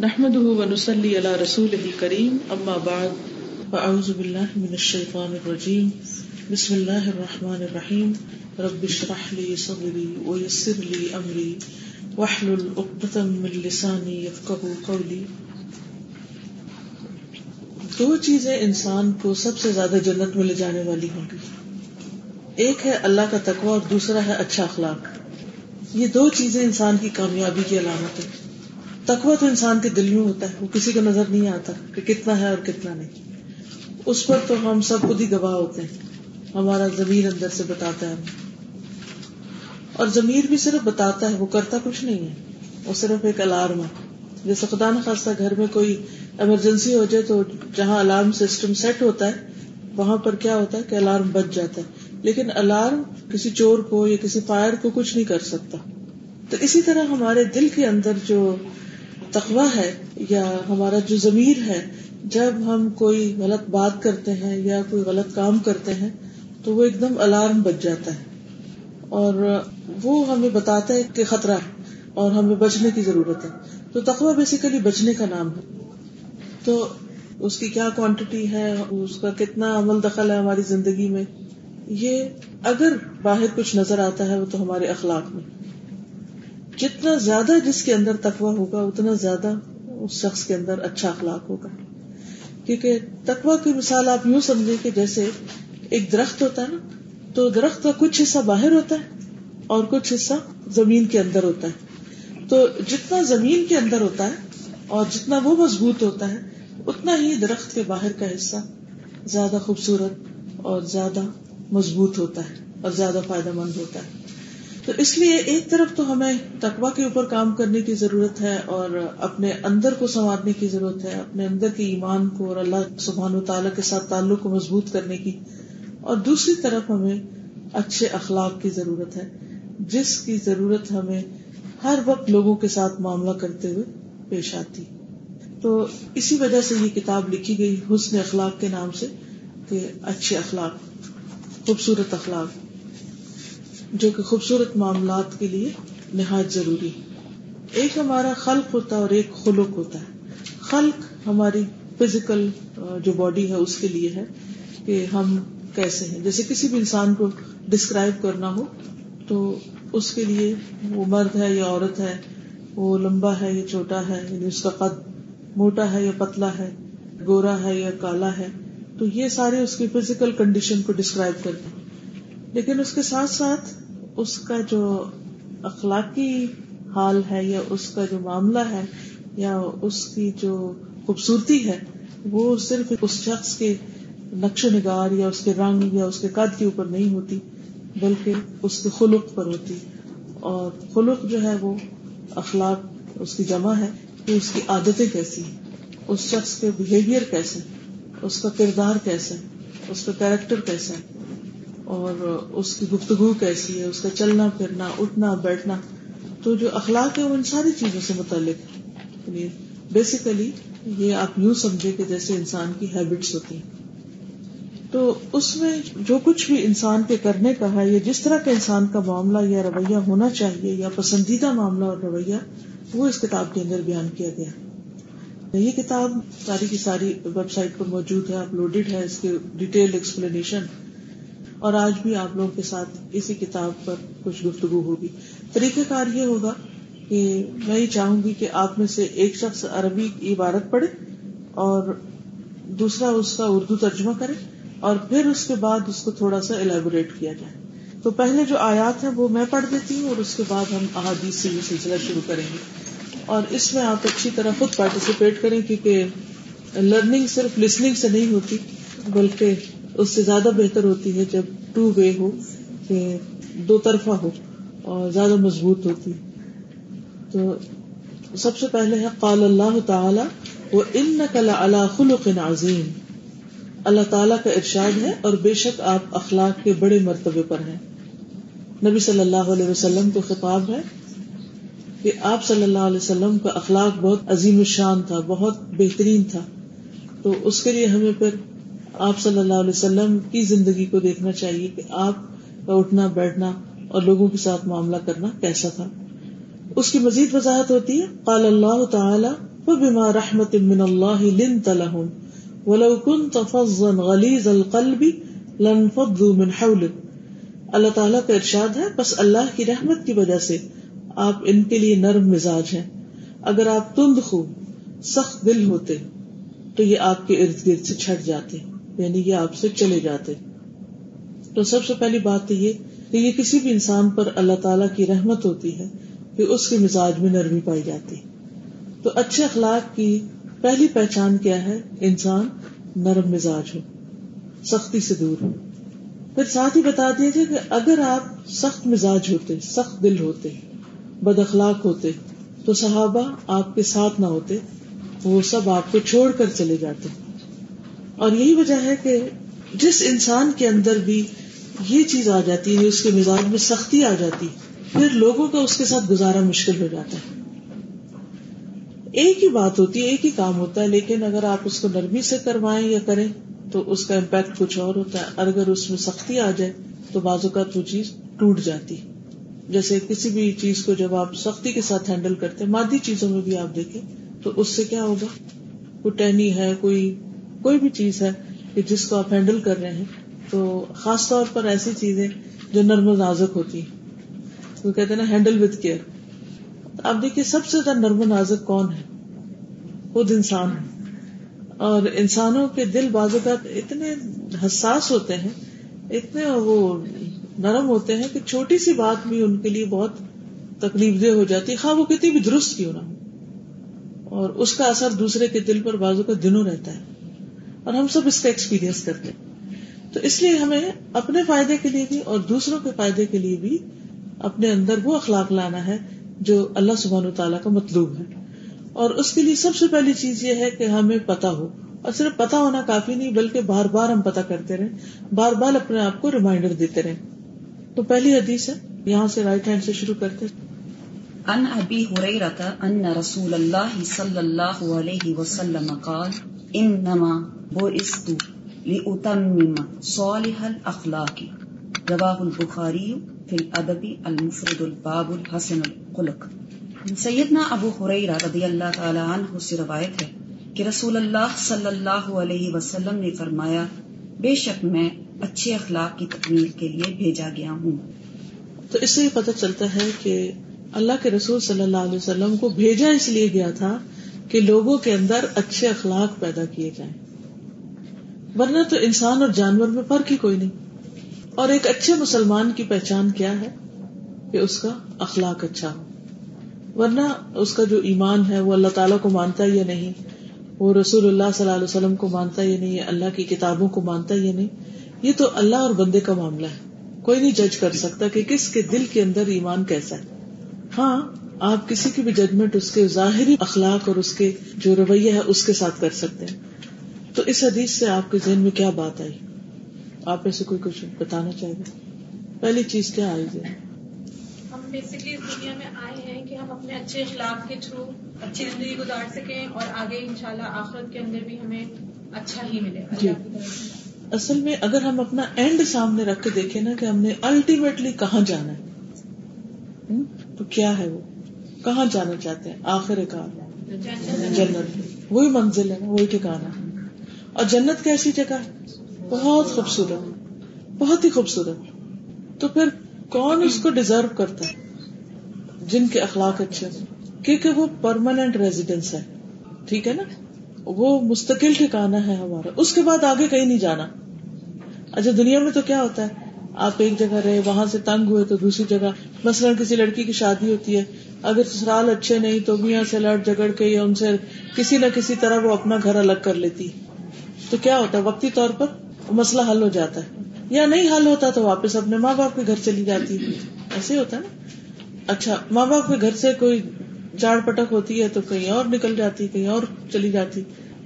نحمده ونسلي على رسوله الكريم اما بعد فاعوذ بالله من الشيطان الرجيم. بسم الله الرحمن الرحيم. رب اشرح لي صدري ويسر لي امري واحلل عقدة من لساني يفقهوا قولي. دو چیزیں انسان کو سب سے زیادہ جنت میں لے جانے والی ہوں گی۔ ایک ہے اللہ کا تقوی اور دوسرا ہے اچھا اخلاق۔ یہ دو چیزیں انسان کی کامیابی کی علامت ہے تقوی تو انسان کے دل میں ہوتا ہے، وہ کسی کو نظر نہیں آتا کہ کتنا ہے اور کتنا نہیں۔ اس پر تو ہم سب خود ہی گواہ ہوتے ہیں۔ ہمارا ضمیر اندر سے بتاتا ہے۔ اور ضمیر بھی صرف بتاتا ہے، وہ کرتا کچھ نہیں ہے۔ وہ صرف ایک الارم ہے۔ جیسے خدا نخواستہ گھر میں کوئی ایمرجنسی ہو جائے تو جہاں الارم سسٹم سیٹ ہوتا ہے، وہاں پر کیا ہوتا ہے کہ الارم بچ جاتا ہے۔ لیکن الارم کسی چور کو یا کسی فائر کو کچھ نہیں کر سکتا۔ تو اسی طرح ہمارے دل کے اندر جو تخوا ہے یا ہمارا جو ضمیر ہے، جب ہم کوئی غلط بات کرتے ہیں یا کوئی غلط کام کرتے ہیں، تو وہ ایک دم الارم بچ جاتا ہے۔ اور وہ ہمیں بتاتا ہے کہ خطرہ ہے اور ہمیں بچنے کی ضرورت ہے۔ تو تخوا بیسیکلی بچنے کا نام ہے۔ تو اس کی کیا کوانٹٹی ہے، اس کا کتنا عمل دخل ہے ہماری زندگی میں، یہ اگر باہر کچھ نظر آتا ہے، وہ تو ہمارے اخلاق میں۔ جتنا زیادہ جس کے اندر تقوا ہوگا، اتنا زیادہ اس شخص کے اندر اچھا اخلاق ہوگا۔ کیونکہ تقوا کی مثال آپ یوں سمجھے کہ جیسے ایک درخت ہوتا ہے نا، تو درخت کا کچھ حصہ باہر ہوتا ہے اور کچھ حصہ زمین کے اندر ہوتا ہے۔ تو جتنا زمین کے اندر ہوتا ہے اور جتنا وہ مضبوط ہوتا ہے، اتنا ہی درخت کے باہر کا حصہ زیادہ خوبصورت اور زیادہ مضبوط ہوتا ہے اور زیادہ فائدہ مند ہوتا ہے۔ تو اس لیے ایک طرف تو ہمیں تقوا کے اوپر کام کرنے کی ضرورت ہے اور اپنے اندر کو سنوارنے کی ضرورت ہے، اپنے اندر کے ایمان کو اور اللہ سبحان و تعالیٰ کے ساتھ تعلق کو مضبوط کرنے کی۔ اور دوسری طرف ہمیں اچھے اخلاق کی ضرورت ہے، جس کی ضرورت ہمیں ہر وقت لوگوں کے ساتھ معاملہ کرتے ہوئے پیش آتی۔ تو اسی وجہ سے یہ کتاب لکھی گئی حسن اخلاق کے نام سے کہ اچھے اخلاق، خوبصورت اخلاق۔ جو کہ خوبصورت معاملات کے لیے نہایت ضروری ہے۔ ایک ہمارا خلق ہوتا ہے اور ایک خلق ہوتا ہے۔ خلق ہماری فزیکل جو باڈی ہے، اس کے لیے ہے کہ ہم کیسے ہیں۔ جیسے کسی بھی انسان کو ڈسکرائب کرنا ہو، تو اس کے لیے وہ مرد ہے یا عورت ہے، وہ لمبا ہے یا چھوٹا ہے یعنی اس کا قد موٹا ہے یا پتلا ہے، گورا ہے یا کالا ہے، تو یہ سارے اس کی فزیکل کنڈیشن کو ڈسکرائب کرتے ہیں۔ لیکن اس کے ساتھ ساتھ اس کا جو اخلاقی حال ہے یا اس کا جو معاملہ ہے یا اس کی جو خوبصورتی ہے، وہ صرف اس شخص کے نقش و نگار یا اس کے رنگ یا اس کے قد کے اوپر نہیں ہوتی، بلکہ اس کے خلق پر ہوتی۔ اور خلق جو ہے وہ اخلاق اس کی جمع ہے کہ اس کی عادتیں کیسی ہیں، اس شخص کے بہیویئر کیسے اس کا کردار کیسے اس کا کیریکٹر کیسا ہے اور اس کی گفتگو کیسی ہے، اس کا چلنا پھرنا، اٹھنا، بیٹھنا، تو جو اخلاق ہے وہ ان ساری چیزوں سے متعلق یعنی بیسیکلی یہ آپ یوں سمجھے کہ جیسے انسان کی ہیبٹس ہوتی ہیں۔ تو اس میں جو کچھ بھی انسان کے کرنے کا ہے یا جس طرح کا انسان کا معاملہ یا رویہ ہونا چاہیے یا پسندیدہ معاملہ اور رویہ، وہ اس کتاب کے اندر بیان کیا گیا۔ یہ کتاب ساری کی ساری ویب سائٹ پر موجود ہے اپلوڈیڈ ہے، اس کے ڈیٹیل ایکسپلینیشن اور آج بھی آپ لوگوں کے ساتھ اسی کتاب پر کچھ گفتگو ہوگی۔ طریقہ کار یہ ہوگا کہ میں یہ چاہوں گی کہ آپ میں سے ایک شخص عربی عبارت پڑھے اور دوسرا اس کا اردو ترجمہ کرے اور پھر اس کے بعد اس کو تھوڑا سا الیبوریٹ کیا جائے۔ تو پہلے جو آیات ہیں وہ میں پڑھ دیتی ہوں اور اس کے بعد ہم احادیث سے یہ سلسلہ شروع کریں گے۔ اور اس میں آپ اچھی طرح خود پارٹیسپیٹ کریں کیونکہ لرننگ صرف لسننگ سے نہیں ہوتی، بلکہ اس سے زیادہ بہتر ہوتی ہے جب ٹو وے ہو، کہ دو طرفہ ہو اور زیادہ مضبوط ہوتی تو سب سے پہلے ہے، قال اللہ تعالی، وہ ان نقل اللہ خلق عظیم۔ اللہ تعالیٰ کا ارشاد ہے اور بے شک آپ اخلاق کے بڑے مرتبے پر ہیں۔ نبی صلی اللہ علیہ وسلم کو خطاب ہے کہ آپ صلی اللہ علیہ وسلم کا اخلاق بہت عظیم الشان تھا، بہت بہترین تھا۔ تو اس کے لیے ہمیں پھر آپ صلی اللہ علیہ وسلم کی زندگی کو دیکھنا چاہیے کہ آپ کا اٹھنا، بیٹھنا اور لوگوں کے ساتھ معاملہ کرنا کیسا تھا۔ اس کی مزید وضاحت ہوتی ہے۔ قال اللہ تعالی وبما رحمت من اللہ لنت لهم ولو كنت فظا غلیظ القلب لانفضوا من حولك اللہ تعالیٰ کا ارشاد ہے، بس اللہ کی رحمت کی وجہ سے آپ ان کے لیے نرم مزاج ہیں۔ اگر آپ تند خو سخت دل ہوتے، تو یہ آپ کے ارد گرد سے چھٹ جاتے۔ یعنی یہ آپ سے چلے جاتے۔ تو سب سے پہلی بات تو یہ کہ یہ کسی بھی انسان پر اللہ تعالیٰ کی رحمت ہوتی ہے کہ اس کے مزاج میں نرمی پائی جاتی۔ تو اچھے اخلاق کی پہلی پہچان کیا ہے؟ انسان نرم مزاج ہو، سختی سے دور ہو۔ پھر ساتھ ہی بتا دیجیے کہ اگر آپ سخت مزاج ہوتے، سخت دل ہوتے، بد اخلاق ہوتے، تو صحابہ آپ کے ساتھ نہ ہوتے، وہ سب آپ کو چھوڑ کر چلے جاتے۔ اور یہی وجہ ہے کہ جس انسان کے اندر بھی یہ چیز آ جاتی ہے، اس کے مزاج میں سختی آ جاتی، پھر لوگوں کا اس کے ساتھ گزارا مشکل ہو جاتا ہے۔ ایک ہی بات ہوتی ہے، ایک ہی کام ہوتا ہے، لیکن اگر آپ اس کو نرمی سے کروائیں یا کریں، تو اس کا امپیکٹ کچھ اور ہوتا ہے۔ اور اگر اس میں سختی آ جائے، تو بعض اوقات وہ چیز ٹوٹ جاتی۔ جیسے کسی بھی چیز کو جب آپ سختی کے ساتھ ہینڈل کرتے مادی چیزوں میں بھی آپ دیکھیں، تو اس سے کیا ہوگا؟ کوئی ٹہنی ہے، کوئی کوئی بھی چیز ہے کہ جس کو آپ ہینڈل کر رہے ہیں، تو خاص طور پر ایسی چیزیں جو نرم و نازک ہوتی ہیں۔ وہ کہتے ہیں نا، ہینڈل وتھ کیئر۔ آپ دیکھیے، سب سے زیادہ نرم و نازک کون ہے؟ خود انسان۔ ہے اور انسانوں کے دل بازو کا اتنے حساس ہوتے ہیں، اتنے وہ نرم ہوتے ہیں کہ چھوٹی سی بات بھی ان کے لیے بہت تکلیف دہ ہو جاتی ہے۔ خواہ وہ کتنی بھی درست کیوں نہ ہو۔ اور اس کا اثر دوسرے کے دل پر بازو کا دنوں رہتا ہے۔ اور ہم سب اس کا ایکسپیرئنس کرتے ہیں۔ تو اس لیے ہمیں اپنے فائدے کے لیے بھی اور دوسروں کے فائدے کے لیے بھی اپنے اندر وہ اخلاق لانا ہے جو اللہ سبحان و تعالیٰ کا مطلوب ہے۔ اور اس کے لیے سب سے پہلی چیز یہ ہے کہ ہمیں پتا ہو۔ اور صرف پتا ہونا کافی نہیں بلکہ بار بار ہم پتا کرتے رہے بار بار اپنے آپ کو ریمائنڈر دیتے رہے تو پہلی حدیث ہے۔ یہاں سے رائٹ ہینڈ سے شروع کرتے ان ابی حریرہ ان رسول اللہ صلی اللہ علیہ وسلم قال انما بعثت لاتمم صالح الاخلاق رواه البخاری فی الادب المفرد الباب الحسن الخلق سیدنا ابو حریرہ رضی اللہ تعالی عنہ سے روایت ہے کہ رسول اللہ صلی اللہ علیہ وسلم نے فرمایا، بے شک میں اچھے اخلاق کی تکمیل کے لیے بھیجا گیا ہوں۔ تو اس سے یہ پتہ چلتا ہے کہ اللہ کے رسول صلی اللہ علیہ وسلم کو بھیجا اس لیے گیا تھا کہ لوگوں کے اندر اچھے اخلاق پیدا کیے جائیں۔ ورنہ تو انسان اور جانور میں فرق ہی کوئی نہیں۔ اور ایک اچھے مسلمان کی پہچان کیا ہے؟ کہ اس کا اخلاق اچھا ہو۔ ورنہ اس کا جو ایمان ہے، وہ اللہ تعالیٰ کو مانتا ہے یا نہیں؟ وہ رسول اللہ صلی اللہ علیہ وسلم کو مانتا یا نہیں؟ اللہ کی کتابوں کو مانتا یا نہیں؟ یہ تو اللہ اور بندے کا معاملہ ہے۔ کوئی نہیں جج کر سکتا کہ کس کے دل کے اندر ایمان کیسا ہے۔ ہاں آپ کسی کی بھی ججمنٹ اس کے ظاہری اخلاق اور اس کے جو رویہ ہے اس کے ساتھ کر سکتے ہیں۔ تو اس حدیث سے آپ کے ذہن میں کیا بات آئی؟ آپ ایسے کوئی کچھ بتانا چاہے گا پہلی چیز کیا آئی ذہن ہم بیسکلی اس دنیا میں آئے ہیں کہ ہم اپنے اچھے اخلاق کے تھرو اچھی زندگی گزار سکیں اور آگے انشاءاللہ آخرت کے اندر بھی ہمیں اچھا ہی ملے۔ جی۔ اصل میں اگر ہم اپنا اینڈ سامنے رکھ کے دیکھیں نا کہ ہم نے الٹیمیٹلی کہاں جانا ہے؟ تو کیا ہے وہ؟ کہاں جانا چاہتے ہیں؟ آخر کار۔ جنت۔ وہی منزل ہے، وہی ٹھکانا۔ اور جنت کیسی جگہ ہے؟ بہت خوبصورت۔ بہت ہی خوبصورت۔ تو پھر کون اس کو ڈیزرو کرتا ہے؟ جن کے اخلاق اچھے کیونکہ وہ پرماننٹ ریزیڈینس ہے۔ ٹھیک ہے نا؟ وہ مستقل ٹھکانا ہے ہمارا۔ اس کے بعد آگے کہیں نہیں جانا۔ اچھا دنیا میں تو کیا ہوتا ہے؟ آپ ایک جگہ رہے، وہاں سے تنگ ہوئے تو دوسری جگہ۔ مثلاً کسی لڑکی کی شادی ہوتی ہے، اگر سسرال اچھے نہیں تو میاں سے لڑ جگڑ کے یا ان سے کسی نہ کسی طرح وہ اپنا گھر الگ کر لیتی۔ تو کیا ہوتا ہے؟ وقتی طور پر مسئلہ حل ہو جاتا ہے۔ یا نہیں حل ہوتا تو واپس اپنے ماں باپ کے گھر چلی جاتی۔ ایسے ہوتا ہے نا۔ اچھا ماں باپ کے گھر سے کوئی چاڑ پٹک ہوتی ہے تو کہیں اور نکل جاتی، کہیں اور چلی جاتی۔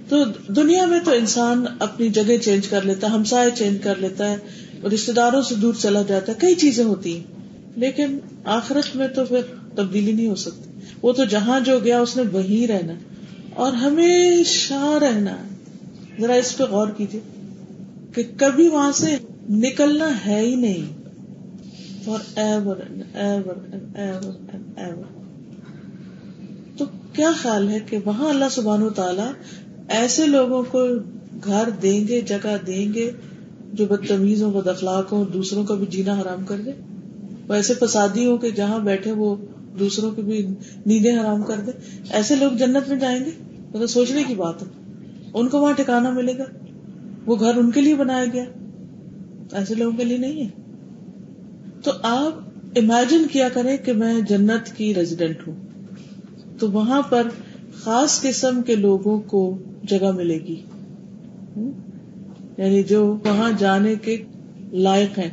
تو دنیا میں تو انسان اپنی جگہ چینج کر لیتا ہے ہمسائے چینج کر لیتا ہے۔ رشتے داروں سے دور چلا جاتا ہے، کئی چیزیں ہوتی ہیں۔ لیکن آخرت میں تو پھر تبدیلی نہیں ہو سکتی۔ وہ تو جہاں جو گیا، اس نے وہیں رہنا۔ اور ہمیشہ رہنا۔ ذرا اس پہ غور کیجیے کہ کبھی وہاں سے نکلنا ہے ہی نہیں۔ For ever ever ever ever تو کیا خیال ہے کہ وہاں اللہ سبحان و تعالی ایسے لوگوں کو گھر دیں گے، جگہ دیں گے جو بدتمیز ہو بد اخلاق ہو دوسروں کا بھی جینا حرام کر دے۔ وہ ایسے فسادی ہو کہ جہاں بیٹھے وہ دوسروں کی بھی نیندیں حرام کر دے۔ ایسے لوگ جنت میں جائیں گے؟ مطلب سوچنے کی بات ہے۔ ان کو وہاں ٹھکانا ملے گا۔ وہ گھر ان کے لیے بنایا گیا۔ ایسے لوگوں کے لیے نہیں ہے۔ تو آپ امیجن کیا کریں کہ میں جنت کی ریزیڈنٹ ہوں۔ تو وہاں پر خاص قسم کے لوگوں کو جگہ ملے گی۔ یعنی جو وہاں جانے کے لائق ہیں،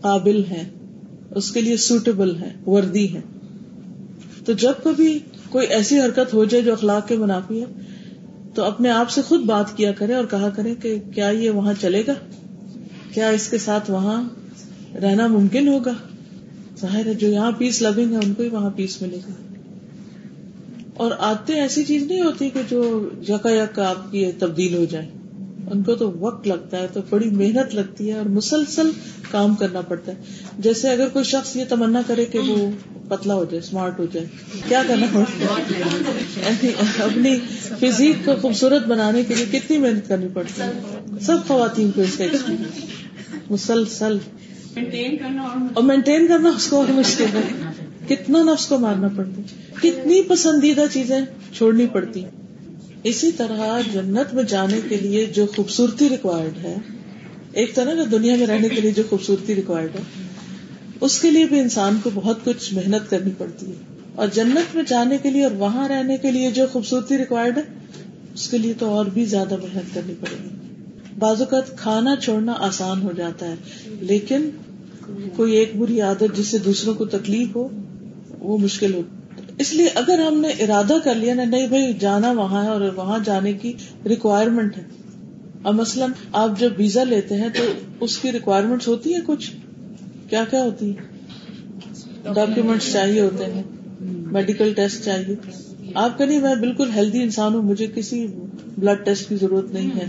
قابل ہیں، اس کے لیے سوٹیبل ہے وردی ہے تو جب کبھی کوئی ایسی حرکت ہو جائے جو اخلاق کے منافی ہے، تو اپنے آپ سے خود بات کیا کرے اور کہا کرے کہ کیا یہ وہاں چلے گا؟ کیا اس کے ساتھ وہاں رہنا ممکن ہوگا؟ ظاہر ہے جو یہاں پیس لونگ ہے، ان کو ہی وہاں پیس ملے گا۔ اور آتے ایسی چیز نہیں ہوتی کہ جو یکا یک آپ کی تبدیل ہو جائے۔ ان کو تو وقت لگتا ہے تو بڑی محنت لگتی ہے اور مسلسل کام کرنا پڑتا ہے۔ جیسے اگر کوئی شخص یہ تمنا کرے کہ وہ پتلا ہو جائے اسمارٹ ہو جائے کیا کرنا پڑتا ہے اپنی فزیک کو خوبصورت بنانے کے لیے کتنی محنت کرنی پڑتی ہے؟ سب خواتین کو اس کا مسلسل۔ اور مینٹین کرنا اس کو اور مشکل ہے۔ کتنا نفس کو مارنا پڑتا ہے۔ کتنی پسندیدہ چیزیں چھوڑنی پڑتی اسی طرح جنت میں جانے کے لیے جو خوبصورتی ریکوائرڈ ہے، ایک طرح کا دنیا میں رہنے کے لیے جو خوبصورتی ریکوائرڈ ہے، اس کے لیے بھی انسان کو بہت کچھ محنت کرنی پڑتی ہے۔ اور جنت میں جانے کے لیے اور وہاں رہنے کے لیے جو خوبصورتی ریکوائرڈ ہے، اس کے لیے تو اور بھی زیادہ محنت کرنی پڑے گی۔ بعض اوقات کھانا چھوڑنا آسان ہو جاتا ہے، لیکن کوئی ایک بری عادت جس سے دوسروں کو تکلیف ہو، وہ مشکل ہو اس لیے اگر ہم نے ارادہ کر لیا نا، نہیں بھائی جانا وہاں ہے اور وہاں جانے کی ریکوائرمنٹ ہے۔ اور مثلاً آپ جب ویزا لیتے ہیں تو اس کی ریکوائرمنٹ ہوتی ہے کچھ؟ کیا کیا ہوتی ہے ڈاکیومینٹس چاہیے ہوتے ہیں۔ میڈیکل ٹیسٹ چاہیے۔ آپ کا نہیں، میں بالکل ہیلدی انسان ہوں، مجھے کسی بلڈ ٹیسٹ کی ضرورت نہیں ہے۔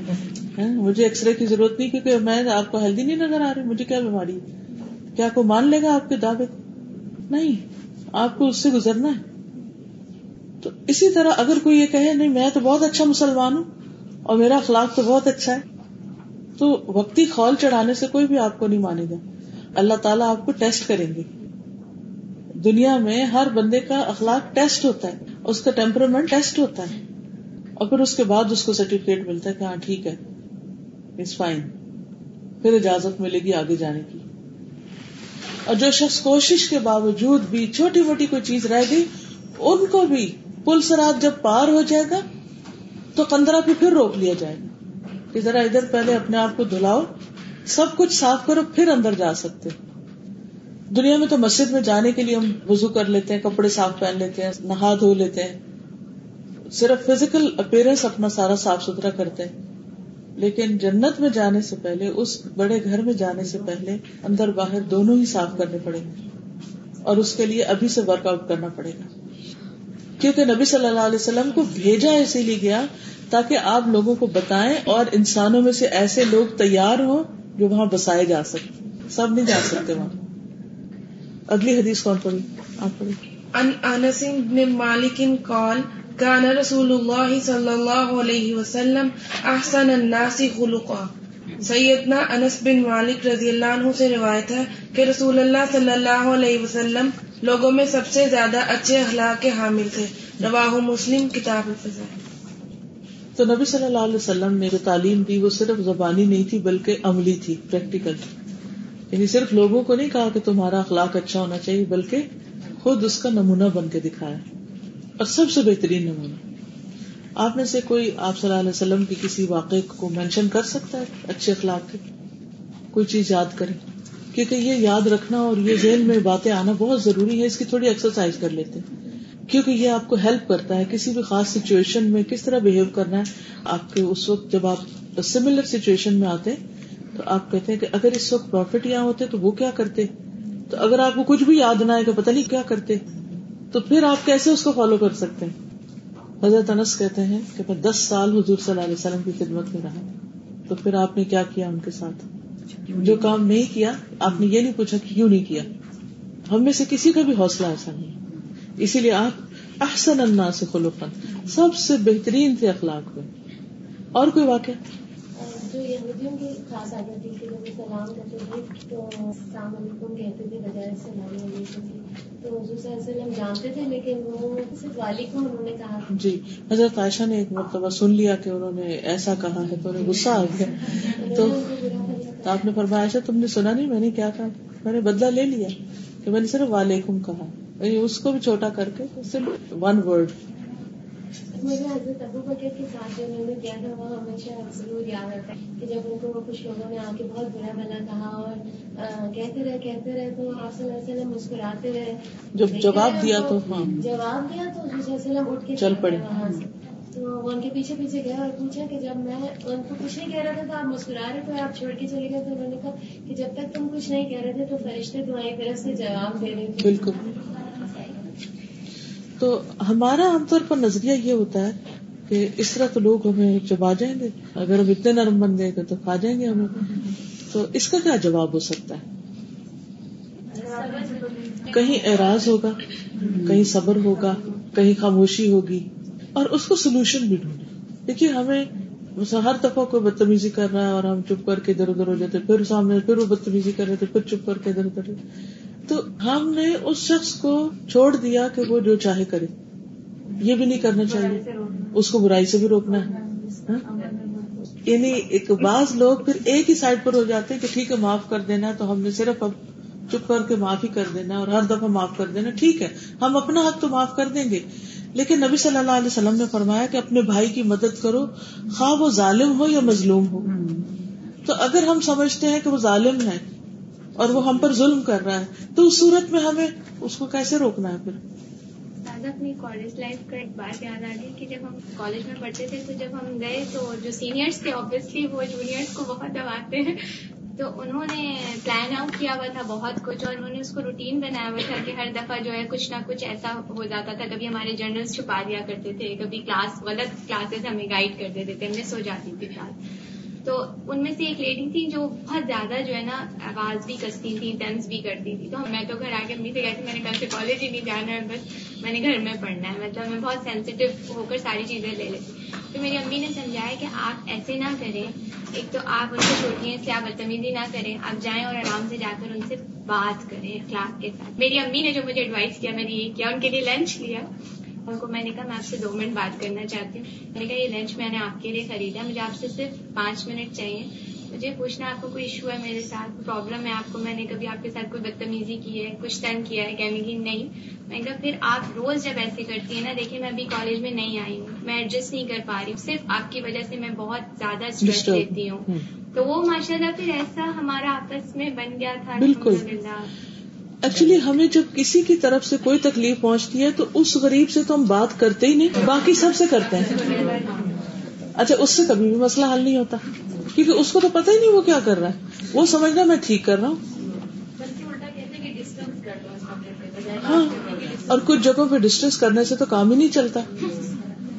ہاں، مجھے ایکس رے کی ضرورت نہیں، کیونکہ میں آپ کو ہیلدی نہیں نظر آ رہی، مجھے کیا بیماری کیا کو مان لے گا آپ کے دعوے کو؟ نہیں، آپ کو اس سے گزرنا ہے۔ تو اسی طرح اگر کوئی یہ کہے، نہیں، میں تو بہت اچھا مسلمان ہوں اور میرا اخلاق تو بہت اچھا ہے، تو وقتی خول چڑھانے سے کوئی بھی آپ کو نہیں مانے گا۔ اللہ تعالیٰ آپ کو ٹیسٹ کریں گے۔ دنیا میں ہر بندے کا اخلاق ٹیسٹ ہوتا ہے، اس کا ٹیمپرمنٹ ٹیسٹ ہوتا ہے، اور پھر اس کے بعد اس کو سرٹیفکیٹ ملتا ہے کہ ہاں ٹھیک ہے اٹس فائن پھر اجازت ملے گی آگے جانے کی۔ اور جو شخص کوشش کے باوجود بھی چھوٹی موٹی کوئی چیز رہ گئی، ان کو بھی پل سرات جب پار ہو جائے گا تو کندرا پہ پھر روک لیا جائے گا کہ ذرا ادھر پہلے اپنے آپ کو دھلاؤ، سب کچھ صاف کرو، پھر اندر جا سکتے۔ دنیا میں تو مسجد میں جانے کے لیے ہم وزو کر لیتے ہیں، کپڑے صاف پہن لیتے ہیں، نہا دھو لیتے ہیں۔ صرف فزیکل اپیرنس اپنا سارا صاف ستھرا کرتے ہیں۔ لیکن جنت میں جانے سے پہلے، اس بڑے گھر میں جانے سے پہلے اندر باہر دونوں ہی صاف کرنے پڑیں گے۔ اور اس کے لیے ابھی سے ورک آؤٹ کرنا پڑے گا۔ کیونکہ نبی صلی اللہ علیہ وسلم کو بھیجا اسی لیے گیا تاکہ آپ لوگوں کو بتائیں اور انسانوں میں سے ایسے لوگ تیار ہوں جو وہاں بسائے جا سکتے سب نہیں جا سکتے وہاں۔ اگلی حدیث کون پڑھی؟ آپ پڑھی ان انس بن مالک قال كان رسول الله صلى الله عليه وسلم احسن الناس خلقا. سیدنا انس بن مالک رضی اللہ عنہ سے روایت ہے کہ رسول اللہ صلی اللہ علیہ وسلم لوگوں میں سب سے زیادہ اچھے اخلاق کے حامل تھے۔ رواہ مسلم، کتاب الفضائل۔ تو نبی صلی اللہ علیہ وسلم نے جو تعلیم دی، وہ صرف زبانی نہیں تھی، بلکہ عملی تھی پریکٹیکل یعنی صرف لوگوں کو نہیں کہا کہ تمہارا اخلاق اچھا ہونا چاہیے، بلکہ خود اس کا نمونہ بن کے دکھایا۔ اور سب سے بہترین نمونہ۔ آپ میں سے کوئی آپ صلی اللہ علیہ وسلم کی کسی واقعے کو مینشن کر سکتا ہے؟ اچھے اخلاق کے۔ کوئی چیز یاد کرے کیونکہ یہ یاد رکھنا اور یہ ذہن میں باتیں آنا بہت ضروری ہے، اس کی تھوڑی ایکسرسائز کر لیتے کیونکہ یہ آپ کو ہیلپ کرتا ہے، کسی بھی خاص سچویشن میں کس طرح بہیو کرنا ہے۔ آپ کے اس وقت جب آپ سملر سچویشن میں آتے تو آپ کہتے ہیں کہ اگر اس وقت پروفٹ یہاں ہوتے تو وہ کیا کرتے؟ تو اگر آپ کو کچھ بھی یاد نہ آئے کہ پتہ نہیں کیا کرتے؟ تو پھر آپ کیسے اس کو فالو کر سکتے ہیں؟ حضرت انس کہتے ہیں کہ میں دس سال حضور صلی اللہ علیہ وسلم کی خدمت میں رہا، تو پھر آپ نے کیا کیا ان کے ساتھ؟ جو کام نہیں کیا، آپ نے یہ نہیں پوچھا کہ کیوں نہیں کیا؟ ہم میں سے کسی کا بھی حوصلہ ایسا نہیں اسی لیے آپ احسن الناس خلقا، سب سے بہترین تھے اخلاق میں۔ اور کوئی واقعہ؟ جو یہودیوں کی خاص عادت تھی کہ جب وہ سلام کرتے تھے تو السلام علیکم کہتے تھے بجائے السلام علیکم تو حضور صلی اللہ علیہ وسلم جانتے تھے، لیکن وہ صرف انہوں نے کہا جی حضرت عائشہ نے ایک مرتبہ سن لیا کہ انہوں نے ایسا کہا ہے تو انہیں غصہ آ گیا۔ تو آپ نے فرمایا، عائشہ، تم نے سنا نہیں؟ میں نے کیا کہا؟ میں نے بدلہ لے لیا کہ میں نے صرف وعلیکم کہا۔ یعنی اس کو بھی چھوٹا کر کے، صرف ون ورڈ مجھے حضرت ابو بکر کے ساتھ جو انہوں نے کیا تھا وہ ہمیشہ ضرور یاد رہتا ہے کہ جب ان کو کچھ لوگوں نے آ کے بہت برا بھلا کہا اور کہتے رہے کہتے رہے تو آپ صلی اللہ علیہ وسلم مسکراتے رہے۔ جب دیکھتے جواب دیا تو ہاں۔ جواب دیا تو صلی اللہ اٹھ کے چل پڑے۔ وہاں سے۔ تو وہ ان کے پیچھے پیچھے گئے اور پوچھا کہ جب میں ان کو کچھ نہیں کہہ رہا تھا تو آپ مسکرا رہے تھے آپ چھوڑ کے چلے گئے تو انہوں نے کہا کہ جب تک تم کچھ نہیں کہہ رہے تھے تو فرشتے تمہاری طرف سے جواب دے رہے تھے۔ بالکل۔ تو ہمارا عام طور پر نظریہ یہ ہوتا ہے کہ اس طرح تو لوگ ہمیں چبا جائیں گے، اگر ہم اتنے نرم بن گئے تو کھا جائیں گے ہمیں۔ تو اس کا کیا جواب ہو سکتا ہے؟ کہیں اعراض ہوگا، کہیں صبر ہوگا، کہیں خاموشی ہوگی، اور اس کو سولوشن بھی ڈھونڈے دیکھیے، ہمیں ہر دفعہ کوئی بدتمیزی کر رہا ہے اور ہم چپ کر کے ادھر ادھر ہو جاتے پھر سامنے پھر وہ بدتمیزی کر رہے تھے پھر چپ کر کے ادھر ادھر تو ہم نے اس شخص کو چھوڑ دیا کہ وہ جو چاہے کرے۔ یہ بھی نہیں کرنا چاہیے۔ اس کو برائی سے بھی روکنا ہے۔ ہاں؟ یعنی ایک بعض لوگ پھر ایک ہی سائڈ پر ہو جاتے ہیں کہ ٹھیک ہے معاف کر دینا تو ہم نے صرف اب چپ کر کے معافی کر دینا اور ہر دفعہ معاف کر دینا ٹھیک ہے ہم اپنا حق تو معاف کر دیں گے۔ لیکن نبی صلی اللہ علیہ وسلم نے فرمایا کہ اپنے بھائی کی مدد کرو خواہ وہ ظالم ہو یا مظلوم ہو۔ تو اگر ہم سمجھتے ہیں کہ وہ ظالم ہے اور وہ ہم پر ظلم کر رہا ہے۔ تو اس صورت میں ہمیں اس کو کیسے روکنا ہے پھر؟ اپنی کالج لائف کا ایک بات یاد آ رہی کہ جب ہم کالج میں پڑھتے تھے تو جب ہم گئے تو جو سینئرس تھے آبویسلی وہ جونیئرس کو بہت دباتے ہیں۔ تو انہوں نے پلان آؤٹ کیا ہوا تھا بہت کچھ اور انہوں نے اس کو روٹین بنایا ہوا تھا کہ ہر دفعہ جو ہے کچھ نہ کچھ ایسا ہو جاتا تھا۔ کبھی ہمارے جرنلس چھپا دیا کرتے تھے، کبھی کلاس غلط کلاسز ہمیں گائڈ کر دیتے تھے مس ہو جاتی تھی کلاس تو ان میں سے ایک لیڈی تھی جو بہت زیادہ جو ہے نا آواز بھی کستی تھی، ٹینس بھی کرتی تھی۔ تو میں تو گھر آ کے امی سے کہتی میں نے کل سے کالج ہی نہیں جانا ہے، بس میں نے گھر میں پڑھنا ہے۔ مطلب میں بہت سینسیٹیو ہو کر ساری چیزیں لے لیتی۔ تو میری امی نے سمجھایا کہ آپ ایسے نہ کریں۔ ایک تو آپ ان کو چھوٹی سے آپ بدتمیزی نہ کریں۔ آپ جائیں اور آرام سے جا کر ان سے بات کریں کلاس کے ساتھ۔ میری امی نے جو مجھے ایڈوائس کیا، میں نے یہ کیا، ان کے لیے لنچ لیا۔ ان کو میں نے کہا میں آپ سے دو منٹ بات کرنا چاہتی ہوں۔ میں نے کہا یہ لنچ میں نے آپ کے لیے خریدا مجھے آپ سے صرف پانچ منٹ چاہیے۔ مجھے پوچھنا آپ کو کوئی ایشو ہے میرے ساتھ؟ پرابلم ہے آپ کو؟ میں نے کبھی آپ کے ساتھ کوئی بدتمیزی کی ہے کچھ تنگ کیا ہے؟ کہنے کی نہیں۔ میں نے کہا پھر آپ روز جب ایسے کرتی ہیں نا دیکھیے میں ابھی کالج میں نہیں آئی ہوں میں ایڈجسٹ نہیں کر پا رہی ہوں۔ صرف آپ کی وجہ سے میں بہت زیادہ اسٹریس. لیتی ہوں۔ تو وہ ماشاء اللہ پھر ایسا ہمارا آپس میں بن گیا تھا بالکل. الحمدللہ۔ ایکچولی ہمیں جب کسی کی طرف سے کوئی تکلیف پہنچتی ہے تو اس غریب سے تو ہم بات کرتے ہی نہیں، باقی سب سے کرتے ہیں۔ اچھا اس سے کبھی بھی مسئلہ حل نہیں ہوتا۔ کیونکہ اس کو تو پتہ ہی نہیں وہ کیا کر رہا ہے۔ وہ سمجھ رہا میں ٹھیک کر رہا ہوں۔ ہاں اور کچھ جگہوں پہ ڈسٹینس کرنے سے تو کام ہی نہیں چلتا۔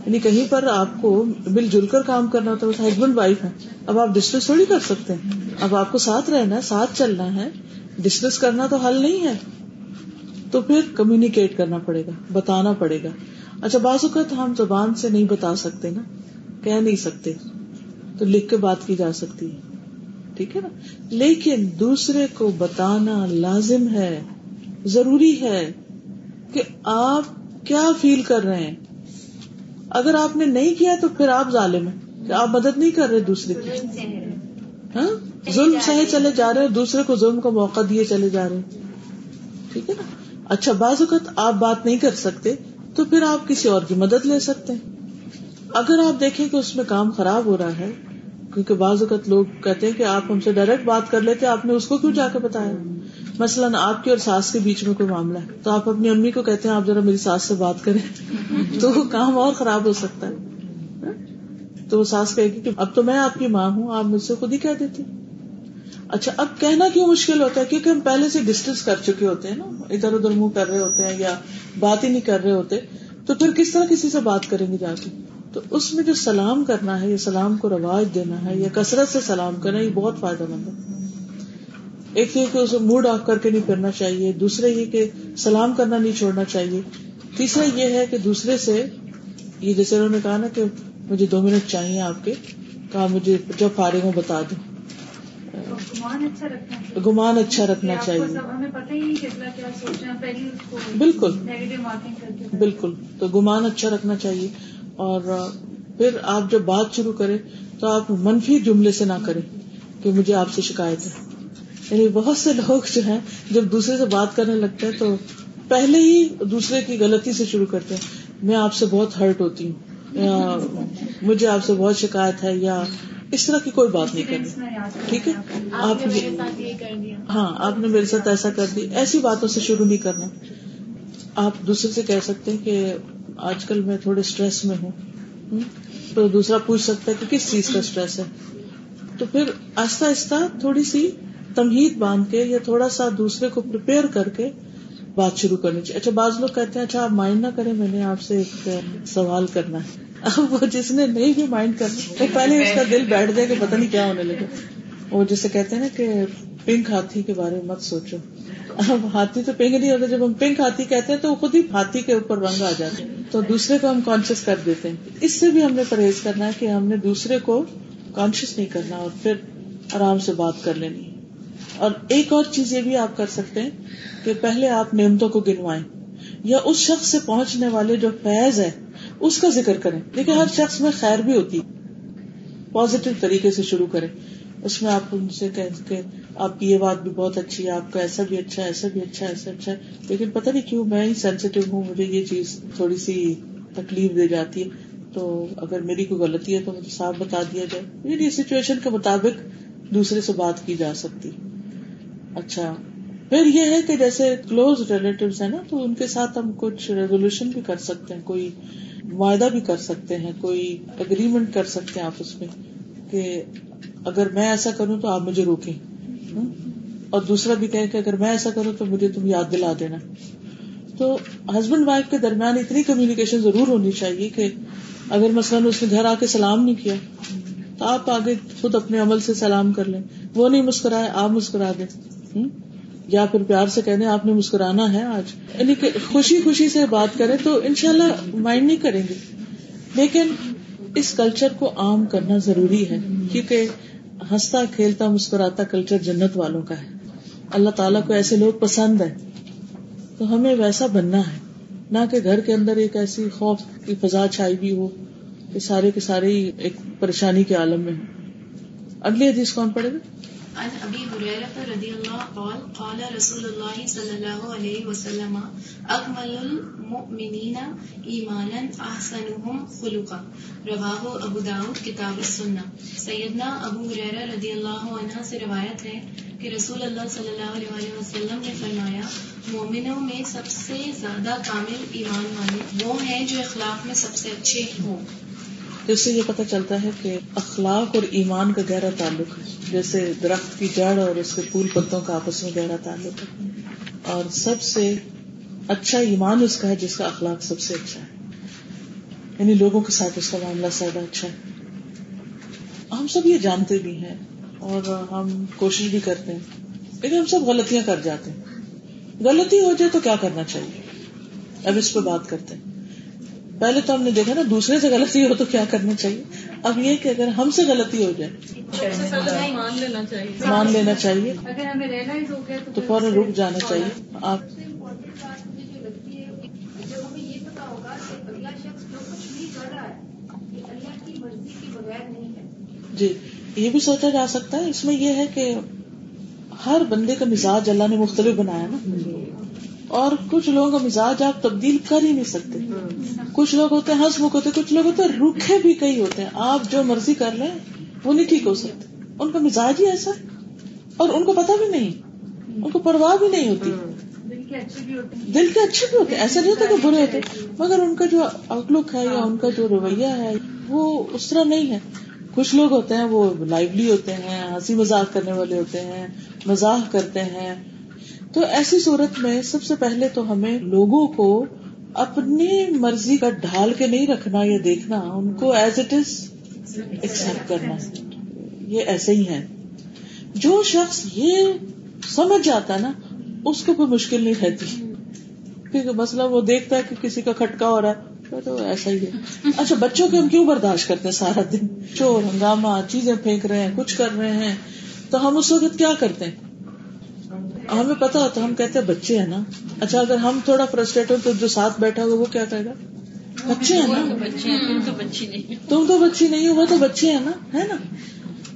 یعنی کہیں پر آپ کو مل جل کر کام کرنا ہوتا ہے ہسبینڈ وائف ہے۔ اب آپ ڈسٹینس تھوڑی کر سکتے ہیں۔ اب آپ کو ساتھ رہنا ہے، ساتھ چلنا ہے۔ ڈسکس کرنا تو حل نہیں ہے۔ تو پھر کمیونیکیٹ کرنا پڑے گا، بتانا پڑے گا۔ اچھا بعض اوقات ہم زبان سے نہیں بتا سکتے نا، کہہ نہیں سکتے۔ تو لکھ کے بات کی جا سکتی ہے۔ ٹھیک ہے نا؟ لیکن دوسرے کو بتانا لازم ہے، ضروری ہے کہ آپ کیا فیل کر رہے ہیں۔ اگر آپ نے نہیں کیا تو پھر آپ ظالم ہیں، کہ آپ مدد نہیں کر رہے دوسرے کی۔ ہاں؟ ظلم سہے چلے جا رہے ہیں، دوسرے کو ظلم کا موقع دیے چلے جا رہے ہیں۔ ٹھیک ہے نا؟ اچھا بعض اوقات آپ بات نہیں کر سکتے تو پھر آپ کسی اور کی مدد لے سکتے ہیں۔ اگر آپ دیکھیں کہ اس میں کام خراب ہو رہا ہے، کیونکہ بعض اوقات لوگ کہتے ہیں کہ آپ ہم سے ڈائریکٹ بات کر لیتے، آپ نے اس کو کیوں جا کے بتایا؟ مثلاً آپ کی اور ساس کے بیچ میں کوئی معاملہ ہے، تو آپ اپنی امی کو کہتے ہیں، آپ ذرا میری ساس سے بات کریں۔ تو وہ کام اور خراب ہو سکتا ہے۔ تو وہ ساس کہے گی کہ اب تو میں آپ کی ماں ہوں، آپ مجھ سے خود ہی کہہ دیتی اچھا اب کہنا کیوں مشکل ہوتا ہے؟ کیونکہ ہم پہلے سے ڈسٹینس کر چکے ہوتے ہیں نا۔ ادھر ادھر منہ کر رہے ہوتے ہیں یا بات ہی نہیں کر رہے ہوتے۔ تو پھر کس طرح کسی سے بات کریں گے جا کے؟ تو اس میں جو سلام کرنا ہے، یا سلام کو رواج دینا ہے، یا کثرت سے سلام کرنا، یہ بہت فائدہ مند ہے۔ ایک یہ کہ اسے موڈ آف کر کے نہیں پھرنا چاہیے، دوسرے یہ کہ سلام کرنا نہیں چھوڑنا چاہیے۔ تیسرا یہ ہے کہ دوسرے سے، یہ جیسے انہوں نے کہا نا کہ مجھے دو منٹ چاہیے آپ کے۔ کہا مجھے جب فارغ ہوں بتا دوں گمان اچھا رکھنا گمان اچھا رکھنا چاہیے۔ کو بالکل۔ بالکل۔ تو گمان اچھا رکھنا چاہیے۔ اور پھر آپ جب بات شروع کریں تو آپ منفی جملے سے نہ کریں کہ مجھے آپ سے شکایت ہے۔ یعنی بہت سے لوگ جو ہیں جب دوسرے سے بات کرنے لگتے ہیں تو پہلے ہی دوسرے کی غلطی سے شروع کرتے ہیں۔ میں آپ سے بہت ہرٹ ہوتی ہوں۔ یا مجھے آپ سے بہت شکایت ہے یا اس طرح کی کوئی بات نہیں کرنی۔ ٹھیک ہے؟ آپ نے ہاں آپ نے میرے ساتھ ایسا کر دی ایسی باتوں سے شروع نہیں کرنا۔ آپ دوسرے سے کہہ سکتے ہیں کہ آج کل میں تھوڑے اسٹریس میں ہوں؟ تو دوسرا پوچھ سکتا ہے کہ کس چیز کا اسٹریس ہے؟ تو پھر آہستہ آہستہ تھوڑی سی تمہید باندھ کے یا تھوڑا سا دوسرے کو پریپیئر کر کے بات شروع کرنی چاہیے۔ اچھا بعض لوگ کہتے ہیں اچھا آپ مائنڈ نہ کریں، میں نے آپ سے ایک سوال کرنا ہے۔ اب وہ جس نے نہیں بھی مائنڈ کرنا، وہ پہلے اس کا دل بیٹھ جائے کہ پتہ نہیں کیا ہونے لگے وہ جسے کہتے ہیں نا کہ پنک ہاتھی کے بارے میں مت سوچو۔ اب ہاتھی تو پنک نہیں ہوتا، جب ہم پنک ہاتھی کہتے ہیں تو وہ خود ہی ہاتھی کے اوپر رنگ آ جاتے ہیں تو دوسرے کو ہم کانشیس کر دیتے ہیں۔ اس سے بھی ہم نے پرہیز کرنا ہے کہ ہم نے دوسرے کو کانشیس نہیں کرنا اور پھر آرام سے بات کر لینی۔ اور ایک اور چیز یہ بھی آپ کر سکتے ہیں کہ پہلے آپ نعمتوں کو گنوائیں یا اس شخص سے پہنچنے والے جو فیض ہے، اس کا ذکر کریں۔ دیکھیں، ہر شخص میں خیر بھی ہوتی پازیٹو طریقے سے شروع کریں۔ اس میں آپ ان سے کہیں کہ آپ کی یہ بات بھی بہت اچھی ہے، آپ کا ایسا بھی اچھا ہے، ایسا بھی اچھا ہے، ایسا اچھا ہے۔ لیکن پتہ نہیں کیوں میں ہی سینسیٹیو ہوں، مجھے یہ چیز تھوڑی سی تکلیف دے جاتی ہے۔ تو اگر میری کوئی غلطی ہے تو مجھے صاف بتا دیا جائے۔ میری سچویشن کے مطابق دوسرے سے بات کی جا سکتی اچھا۔ پھر یہ ہے کہ جیسے کلوز ریلیٹیوز ہیں نا، تو ان کے ساتھ ہم کچھ ریزولوشن بھی کر سکتے ہیں، کوئی معاہدہ بھی کر سکتے ہیں، کوئی اگریمنٹ کر سکتے ہیں آپس میں کہ اگر میں ایسا کروں تو آپ مجھے روکیں۔ اور دوسرا بھی کہے کہ اگر میں ایسا کروں تو مجھے تم یاد دلا دینا۔ تو ہسبینڈ وائف کے درمیان اتنی کمیونیکیشن ضرور ہونی چاہیے کہ اگر مثلاً اس نے گھر آ کے سلام نہیں کیا، تو آپ آگے خود اپنے عمل سے سلام کر لیں۔ وہ نہیں مسکرائے، آپ مسکرا دیں۔ یا پھر پیار سے کہنے، آپ نے مسکرانا ہے آج۔ یعنی کہ خوشی خوشی سے بات کریں تو انشاءاللہ مائنڈ نہیں کریں گے۔ لیکن اس کلچر کو عام کرنا ضروری ہے، کیونکہ ہنستا، کھیلتا، مسکراتا کلچر جنت والوں کا ہے۔ اللہ تعالیٰ کو ایسے لوگ پسند ہے تو ہمیں ویسا بننا ہے۔ نہ کہ گھر کے اندر ایک ایسی خوف کی فضا چھائی بھی ہو کہ سارے کے سارے ہی ایک پریشانی کے عالم میں ہوں۔ اگلی حدیث کون پڑے گا؟ عن ابي هريره رضي الله قال قال رسول الله صلى الله عليه وسلم اكمل المؤمنين ايمانا احسنهم خلقا رواه ابو داود، کتاب السنہ۔ سیدنا ابو ہریرہ رضی اللہ عنہ سے روایت ہے کہ رسول اللہ صلی اللہ علیہ وآلہ وسلم نے فرمایا، مومنوں میں سب سے زیادہ کامل ایمان والے وہ ہیں جو اخلاق میں سب سے اچھے ہوں۔ تو اس سے یہ پتہ چلتا ہے کہ اخلاق اور ایمان کا گہرا تعلق ہے۔ جیسے درخت کی جڑ اور اس کے پھول پتوں کا آپس میں گہرا تعلق ہے۔ اور سب سے اچھا ایمان اس کا ہے جس کا اخلاق سب سے اچھا ہے۔ یعنی لوگوں کے ساتھ اس کا معاملہ زیادہ اچھا ہے۔ ہم سب یہ جانتے بھی ہیں اور ہم کوشش بھی کرتے ہیں، لیکن ہم سب غلطیاں کر جاتے ہیں۔ غلطی ہو جائے تو کیا کرنا چاہیے؟ اب اس پہ بات کرتے ہیں۔ پہلے تو ہم نے دیکھا نا دوسرے سے غلطی ہو تو کیا کرنا چاہیے؟ اب یہ کہ اگر ہم سے غلطی ہو جائے، مان لینا چاہیے۔ مان لینا چاہیے اگر ہمیں ہو گیا تو فوراً رک جانا چاہیے۔ آپ جی یہ بھی سوچا جا سکتا ہے۔ اس میں یہ ہے کہ ہر بندے کا مزاج اللہ نے مختلف بنایا نا۔ اور کچھ لوگوں کا مزاج آپ تبدیل کر ہی نہیں سکتے۔ کچھ لوگ ہوتے ہیں ہنس مکھ ہوتے کچھ لوگ ہوتے ہیں روکھے بھی کئی ہوتے ہیں۔ آپ جو مرضی کر لیں، وہ نہیں ٹھیک ہو سکتے۔ ان کا مزاج ہی ایسا اور ان کو پتا بھی نہیں۔ ان کو پرواہ بھی نہیں ہوتی۔ دل کے اچھے بھی ہوتے۔ ہوتے ایسا نہیں ہوتا کہ برے ہوتے۔ مگر ان کا جو آؤٹ لک ہے یا ان کا جو رویہ ہے، وہ اس طرح نہیں ہے۔ کچھ لوگ ہوتے ہیں، وہ لائولی ہوتے ہیں، ہنسی مذاق کرنے والے ہوتے ہیں مزاح کرتے ہیں۔ تو ایسی صورت میں سب سے پہلے تو ہمیں لوگوں کو اپنی مرضی کا ڈھال کے نہیں رکھنا یا دیکھنا، ان کو ایز اٹ از ایکسپٹ کرنا۔ یہ ایسے ہی ہے جو شخص یہ سمجھ جاتا نا، اس کو کوئی مشکل نہیں رہتی۔ کیونکہ مسئلہ وہ دیکھتا ہے کہ کسی کا کھٹکا ہو رہا ہے تو ایسا ہی ہے۔ اچھا بچوں کے ہم کیوں برداشت کرتے ہیں سارا دن؟ چور، ہنگامہ، چیزیں پھینک رہے ہیں، کچھ کر رہے ہیں۔ تو ہم اس وقت کیا کرتے ہیں؟ ہمیں پتا ہوتا ہم کہتے ہیں بچے ہیں نا۔ اچھا اگر ہم تھوڑا فرسٹریٹ ہو تو جو ساتھ بیٹھا ہوگا وہ کیا کہے گا؟ بچے ہیں نا۔ تم تو بچی نہیں ہو۔ وہ تو بچے ہیں نا ہے نا۔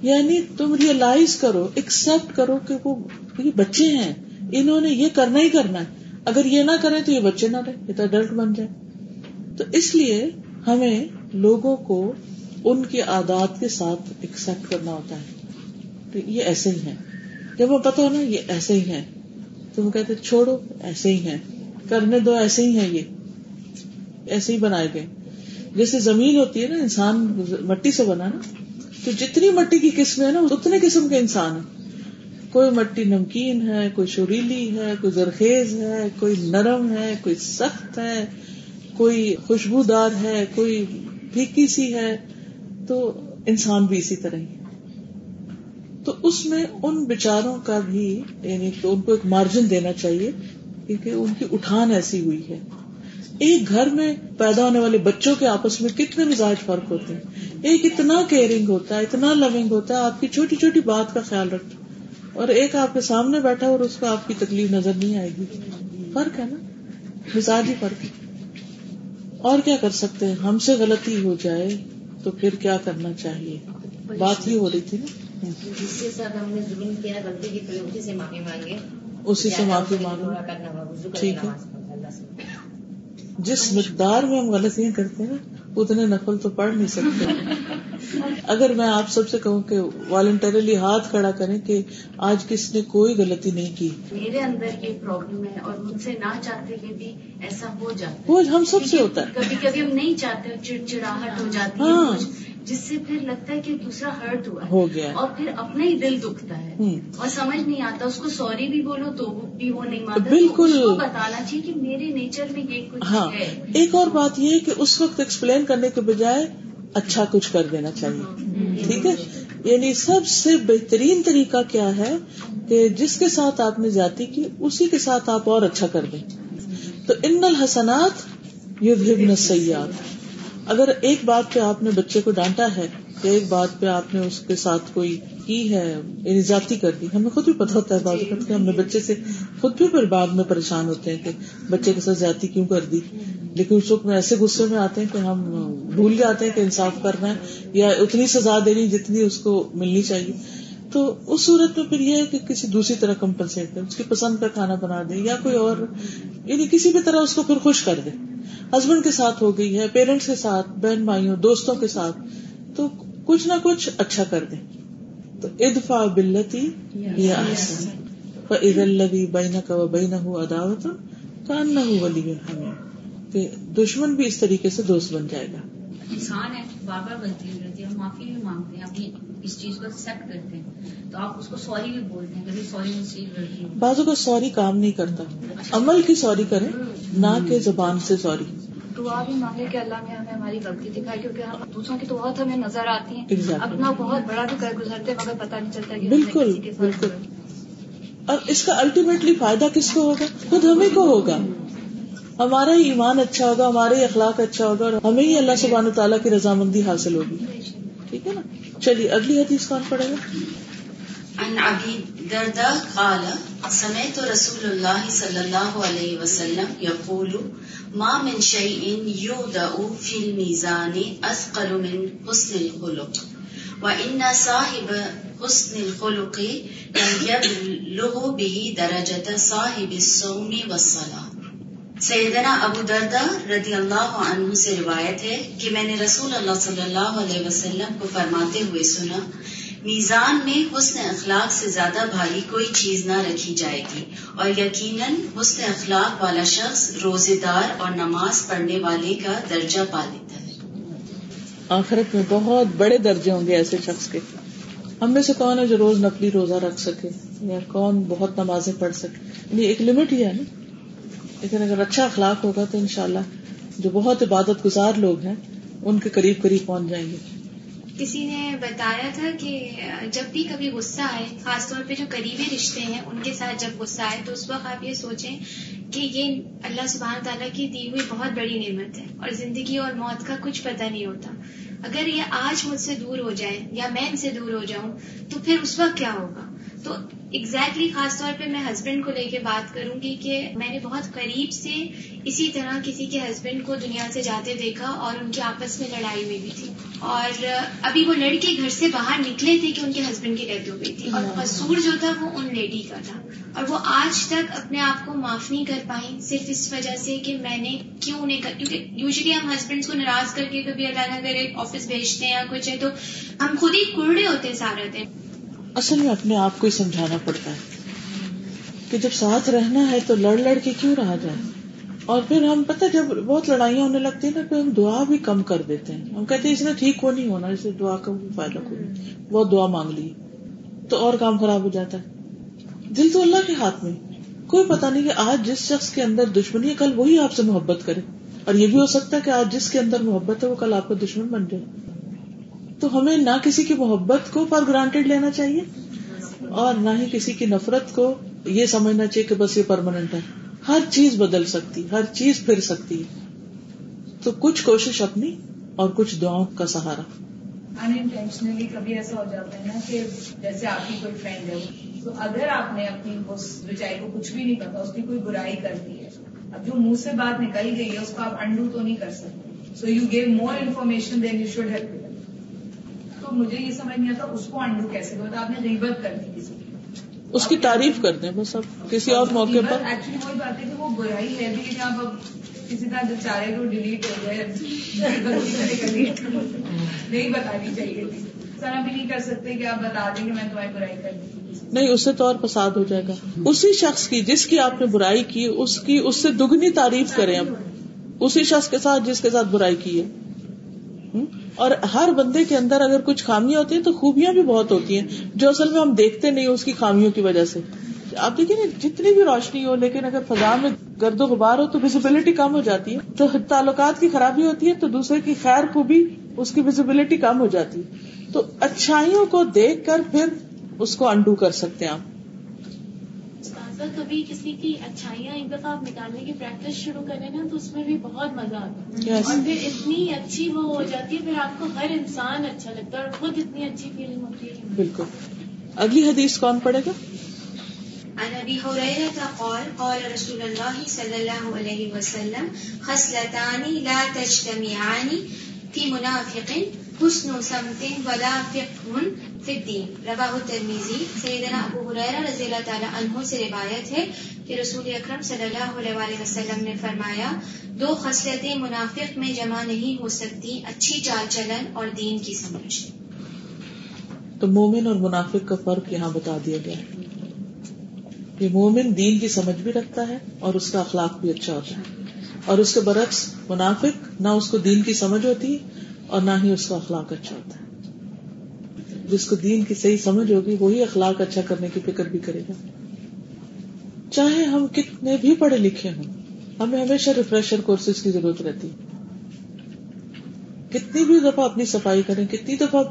یعنی تم ریئلائز کرو ایکسپٹ کرو کہ وہ بچے ہیں۔ انہوں نے یہ کرنا ہی کرنا ہے۔ اگر یہ نہ کریں تو یہ بچے نہ رہے یہ تو اڈلٹ بن جائے تو اس لیے ہمیں لوگوں کو ان کی عادات کے ساتھ ایکسپٹ کرنا ہوتا ہے۔ تو یہ ایسے ہی ہے جب وہ پتا ہو نا یہ ایسے ہی ہے تم کہتے چھوڑو، ایسے ہی ہے کرنے دو، ایسے ہی ہے یہ۔ ایسے ہی بنائے گئے۔ جیسے زمین ہوتی ہے نا، انسان مٹی سے بنا نا، تو جتنی مٹی کی قسم ہے نا، اتنے قسم کے انسان ہیں۔ کوئی مٹی نمکین ہے، کوئی شریلی ہے، کوئی زرخیز ہے، کوئی نرم ہے، کوئی سخت ہے، کوئی خوشبودار ہے، کوئی پھیکی سی ہے۔ تو انسان بھی اسی طرح ہی۔ تو اس میں ان بچاروں کا بھی یعنی تو ان کو ایک مارجن دینا چاہیے، کیونکہ ان کی اٹھان ایسی ہوئی ہے۔ ایک گھر میں پیدا ہونے والے بچوں کے آپس میں کتنے مزاج فرق ہوتے ہیں۔ ایک اتنا کیئرنگ ہوتا ہے، اتنا لونگ ہوتا ہے، آپ کی چھوٹی چھوٹی بات کا خیال رکھتا اور ایک آپ کے سامنے بیٹھا اور اس کو آپ کی تکلیف نظر نہیں آئے گی۔ فرق ہے نا؟ مزاج ہی فرق ہے۔ اور کیا کر سکتے ہیں؟ ہم سے غلطی ہو جائے تو پھر کیا کرنا چاہیے؟ بات ہی ہو رہی تھی نا۔ جس کے ساتھ ہم نے ظلم کیا غلطی کی پھر اسی سے معافی مانگے۔ اسی سے معافی مانگو ٹھیک ہے۔ جس مقدار میں ہم غلطیاں کرتے ہیں اتنے نفل تو پڑھ نہیں سکتے۔ اگر میں آپ سب سے کہوں کہ والنٹریلی ہاتھ کھڑا کریں کہ آج کس نے کوئی غلطی نہیں کی۔ میرے اندر یہ پرابلم ہے اور مجھ سے نہ چاہتے ہوئے بھی ایسا ہو جاتا ہے۔ وہ ہم سب سے ہوتا ہے۔ کبھی کبھی ہم نہیں چاہتے چڑچڑاہٹ ہو جاتی ہے ہاں۔ جس سے پھر لگتا ہے کہ دوسرا ہرٹ ہوا ہو گیا اور پھر اپنا ہی دل دکھتا ہے۔ اور سمجھ نہیں آتا اس کو سوری بھی بولو تو بھی وہ نہیں مانتا۔ بالکل۔ بتانا چاہیے کہ میرے نیچر میں یہ کچھ ہاں۔ ایک اور بات یہ کہ اس وقت ایکسپلین کرنے کے بجائے اچھا کچھ کر دینا چاہیے۔ ٹھیک ہے؟ یعنی سب سے بہترین طریقہ کیا ہے کہ جس کے ساتھ آپ نے جاتی کی اسی کے ساتھ آپ اور اچھا کر دیں۔ تو ان الحسنات یہ سیاحت اگر ایک بات پہ آپ نے بچے کو ڈانٹا ہے، یا ایک بات پہ آپ نے اس کے ساتھ کوئی کی ہے یعنی کر دی، ہمیں خود بھی پتا ہوتا ہے بات ہم نے بچے سے خود بھی پھر بعد میں پریشان ہوتے ہیں کہ بچے کے ساتھ زیادتی کیوں کر دی؟ لیکن اس وقت میں ایسے غصے میں آتے ہیں کہ ہم بھول جاتے ہیں کہ انصاف کرنا ہے، یا اتنی سزا دینی جتنی اس کو ملنی چاہیے۔ تو اس صورت میں پھر یہ ہے کہ کسی دوسری طرح کمپنسیٹ کرے اس کی پسند کا کھانا بنا دے یا کوئی اور یعنی کسی بھی طرح اس کو پھر خوش کر دے ہسبینڈ کے ساتھ ہو گئی ہے، پیرنٹس کے ساتھ، بہن بھائیوں، دوستوں کے ساتھ، تو کچھ نہ کچھ اچھا کر دیں۔ تو ادفا بلتی یا عید الدی بین کا بین ہو اداوت کان نہ ہو ولی ہمیں کہ دشمن بھی اس طریقے سے دوست بن جائے گا۔ انسان ہے، بار بار غلطی ہو جاتی ہے معافی بھی مانگتے ہیں، اپنی اس چیز کو ایکسپٹ کرتے ہیں۔ تو آپ اس کو سوری بھی بولتے ہیں کبھی سوری مجھے بازو کا سوری کام نہیں کرتا۔ عمل کی سوری کرے نہ کہ زبان سے سوری دعا بھی مانگے کہ اللہ نے ہمیں ہماری غلطی دکھائی کیونکہ ہم دوسروں کی تو بہت ہمیں نظر آتی ہیں۔ اپنا بہت بڑا بھی کر گزرتے مگر پتا نہیں چلتا بالکل بالکل۔ اور اس کا الٹیمیٹلی فائدہ کس کو ہوگا؟ خود ہمیں کو ہوگا۔ ہمارا ہی ایمان اچھا ہوگا ہمارا ہی اخلاق اچھا ہوگا اور ہمیں ہی اللہ سبحانہ تعالیٰ کی رضامندی حاصل ہوگی۔ ٹھیک ہے نا؟ چلیے، اگلی حدیث کون پڑے گا؟ عن ابي درداء قال سمعت رسول الله صلى الله عليه وسلم يقول ما من شيء يودع في الميزان اثقل من حسن الخلق وان صاحب حسن الخلق لم يبلغ به درجه صاحب الصوم والصلاه سیدنا ابو دردا رضی اللہ عنہ سے روایت ہے کہ میں نے رسول اللہ صلی اللہ علیہ وسلم کو فرماتے ہوئے سنا، میزان میں حسن اخلاق سے زیادہ بھاری کوئی چیز نہ رکھی جائے گی اور یقیناً حسن اخلاق والا شخص روزے دار اور نماز پڑھنے والے کا درجہ پا لیتا ہے۔ آخرت میں بہت بڑے درجے ہوں گے ایسے شخص کے۔ ہم میں سے کون ہے جو روز نقلی روزہ رکھ سکے؟ یا کون بہت نمازیں پڑھ سکے؟ یعنی ایک لمٹ ہی ہے نا۔ لیکن اگر اچھا اخلاق ہوگا تو انشاءاللہ جو بہت عبادت گزار لوگ ہیں، ان کے قریب قریب پہنچ جائیں گے۔ کسی نے بتایا تھا کہ جب بھی کبھی غصہ آئے، خاص طور پہ جو قریبی رشتے ہیں، ان کے ساتھ جب غصہ آئے، تو اس وقت آپ یہ سوچیں کہ یہ اللہ سبحانہ تعالیٰ کی دی ہوئی بہت بڑی نعمت ہے اور زندگی اور موت کا کچھ پتہ نہیں ہوتا۔ اگر یہ آج مجھ سے دور ہو جائے یا میں ان سے دور ہو جاؤں، تو پھر اس وقت کیا ہوگا؟ تو ایگزیکٹلی exactly خاص طور پہ میں ہسبینڈ کو لے کے بات کروں گی کہ میں نے بہت قریب سے اسی طرح کسی کے ہسبینڈ کو دنیا سے جاتے دیکھا اور ان کے آپس میں لڑائی ہوئی بھی تھی۔ اور ابھی وہ لڑکے گھر سے باہر نکلے تھے کہ ان کے ہسبینڈ کی ڈیتھ ہو گئی تھی۔ اور قصور جو تھا وہ ان لیڈی کا تھا۔ اور وہ آج تک اپنے آپ کو معاف نہیں کر پائیں۔ صرف اس وجہ سے کہ میں نے کیوں نہیں کر کیونکہ یوزلی ہم ہسبینڈ کو ناراض کر کے کبھی اللہ نہ کرے آفس بھیجتے ہیں یا کچھ ہے تو ہم خود ہی کڑے ہوتے ہیں سارے دن۔ اصل میں اپنے آپ کو ہی سمجھانا پڑتا ہے کہ جب ساتھ رہنا ہے تو لڑ لڑ کے کیوں رہا جائے؟ اور پھر ہم پتہ جب بہت لڑائیاں ہونے لگتی ہیں نا، پھر ہم دعا بھی کم کر دیتے ہیں۔ ہم کہتے ہیں، اس نے ٹھیک ہو نہیں ہونا اسے دعا کا فائدہ کو بہت دعا مانگ لی، تو اور کام خراب ہو جاتا ہے۔ دل تو اللہ کے ہاتھ میں۔ کوئی پتا نہیں کہ آج جس شخص کے اندر دشمنی ہے، کل وہی آپ سے محبت کرے۔ اور یہ بھی ہو سکتا ہے کہ آج جس کے اندر محبت ہے، وہ کل آپ کا دشمن بن جائے۔ تو ہمیں نہ کسی کی محبت کو پر گرانٹیڈ لینا چاہیے اور نہ ہی کسی کی نفرت کو یہ سمجھنا چاہیے کہ بس یہ پرماننٹ ہے۔ ہر چیز بدل سکتی ہر چیز پھر سکتی تو کچھ کوشش اپنی اور کچھ دعاؤں کا سہارا۔ انٹینشنلی کبھی ایسا ہو جاتا ہے نا کہ جیسے آپ کی کوئی فرینڈ ہے، تو اگر آپ نے اپنی اس بچائی کو کچھ بھی نہیں پتا، اس کی کوئی برائی کر دی ہے، اب جو منہ سے بات نکل گئی ہے، اس کو آپ انڈو تو نہیں کر سکتے۔ So you give more information then you should help تو مجھے یہ سمجھ نہیں آتا اس کو انڈو کیسے کرتا آپ نے غیبت کر دی کسی کی۔ اس کی تعریف کر دیں بس اب کسی اور موقع پر۔ ایکچولی وہی بات ہے کہ وہ برائی ہے بھی کہ آپ اب کسی طرح جو چارے کو ڈیلیٹ ہو گئے نہیں بتانی چاہیے تھی۔ سر بھی نہیں کر سکتے کہ آپ بتا دیں کہ میں تمہاری برائی کر دی۔ نہیں اس سے تو اور فساد ہو جائے گا۔ اسی شخص کی جس کی آپ نے برائی کی اس کی اس سے دگنی تعریف کریں اب۔ اسی شخص کے ساتھ جس کے ساتھ برائی کی ہے۔ اور ہر بندے کے اندر اگر کچھ خامیاں ہوتی ہیں تو خوبیاں بھی بہت ہوتی ہیں، جو اصل میں ہم دیکھتے نہیں اس کی خامیوں کی وجہ سے۔ آپ دیکھیں نا جتنی بھی روشنی ہو، لیکن اگر فضا میں گرد و غبار ہو تو ویزیبلٹی کم ہو جاتی ہے۔ تو تعلقات کی خرابی ہوتی ہے تو دوسرے کی خیر کو بھی اس کی ویزیبلٹی کم ہو جاتی ہے۔ تو اچھائیوں کو دیکھ کر پھر اس کو انڈو کر سکتے ہیں آپ۔ کبھی کسی کی اچھائیاں ایک دفعہ آپ نکالنے کی پریکٹس شروع کریں نا تو اس میں بھی بہت مزہ آتا ہے۔ اور پھر اتنی اچھی وہ ہو جاتی ہے پھر آپ کو ہر انسان اچھا لگتا ہے اور خود اتنی اچھی فیلنگ ہوتی ہے۔ بالکل۔ اگلی حدیث کون پڑے گا؟ عن ابي هريره قال قال رسول الله صلى الله عليه وسلم خصلتان لا تجتمعان في منافق حسن سمت ولا فقه فی الدین۔ رواہ الترمیزی سیدنا ابو حریرہ رضی اللہ تعالی عنہ سے روایت ہے کہ رسول اکرم صلی اللہ علیہ وسلم نے فرمایا، دو خصلتیں منافق میں جمع نہیں ہو سکتی، اچھی چال چلن اور دین کی سمجھ۔ تو مومن اور منافق کا فرق یہاں بتا دیا گیا۔ یہ مومن دین کی سمجھ بھی رکھتا ہے اور اس کا اخلاق بھی اچھا ہوتا ہے۔ اور اس کے برعکس، منافق نہ اس کو دین کی سمجھ ہوتی اور نہ ہی اس کا اخلاق اچھا ہوتا ہے۔ جس کو دین کی صحیح سمجھ ہوگی، وہی اخلاق اچھا کرنے کی فکر بھی کرے گا۔ چاہے ہم کتنے بھی پڑھے لکھے ہوں، ہمیں ہمیشہ ریفریشر کورسز کی ضرورت رہتی۔ کتنی بھی دفعہ اپنی صفائی کریں، کتنی دفعہ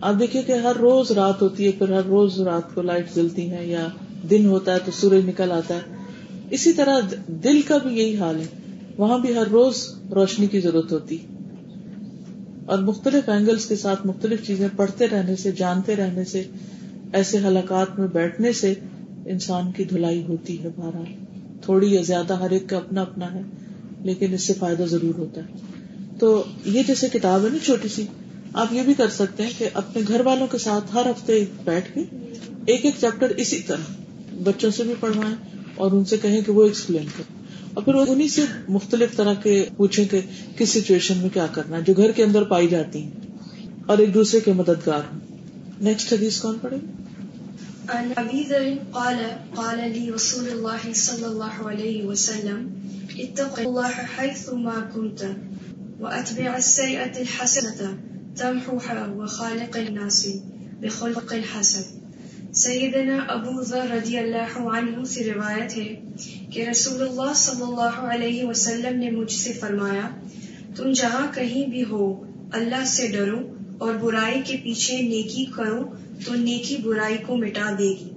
آپ دیکھیے کہ ہر روز رات ہوتی ہے، پھر ہر روز رات کو لائٹ جلتی ہے یا دن ہوتا ہے تو سورج نکل آتا ہے۔ اسی طرح دل کا بھی یہی حال ہے۔ وہاں بھی ہر روز روشنی کی ضرورت ہوتی۔ اور مختلف اینگلس کے ساتھ مختلف چیزیں پڑھتے رہنے سے، جانتے رہنے سے، ایسے حلقات میں بیٹھنے سے انسان کی دھلائی ہوتی ہے بہرحال۔ تھوڑی یا زیادہ ہر ایک کا اپنا اپنا ہے، لیکن اس سے فائدہ ضرور ہوتا ہے۔ تو یہ جیسے کتاب ہے نا چھوٹی سی، آپ یہ بھی کر سکتے ہیں کہ اپنے گھر والوں کے ساتھ ہر ہفتے بیٹھ کے ایک ایک چیپٹر اسی طرح بچوں سے بھی پڑھوائیں اور ان سے کہیں کہ وہ ایکسپلین کریں۔ اور پھر انہیں سے مختلف طرح کے پوچھیں کہ کس سچویشن میں کیا کرنا ہے، جو گھر کے اندر پائی جاتی ہیں اور ایک دوسرے کے مددگار ہوں۔ نیکسٹ حدیث کون پڑے عن ابي ذر قال قال لي رسول الله صلى الله عليه وسلم، اتق الله حيث ما كنت واتبع السيئه الحسنه تمحوها وخالق الناس بخلق حسن سیدنا ابو ذر رضی اللہ عنہ سے روایت ہے کہ رسول اللہ صلی اللہ علیہ وسلم نے مجھ سے فرمایا، تم جہاں کہیں بھی ہو، اللہ سے ڈرو اور برائی کے پیچھے نیکی کرو تو نیکی برائی کو مٹا دے گی۔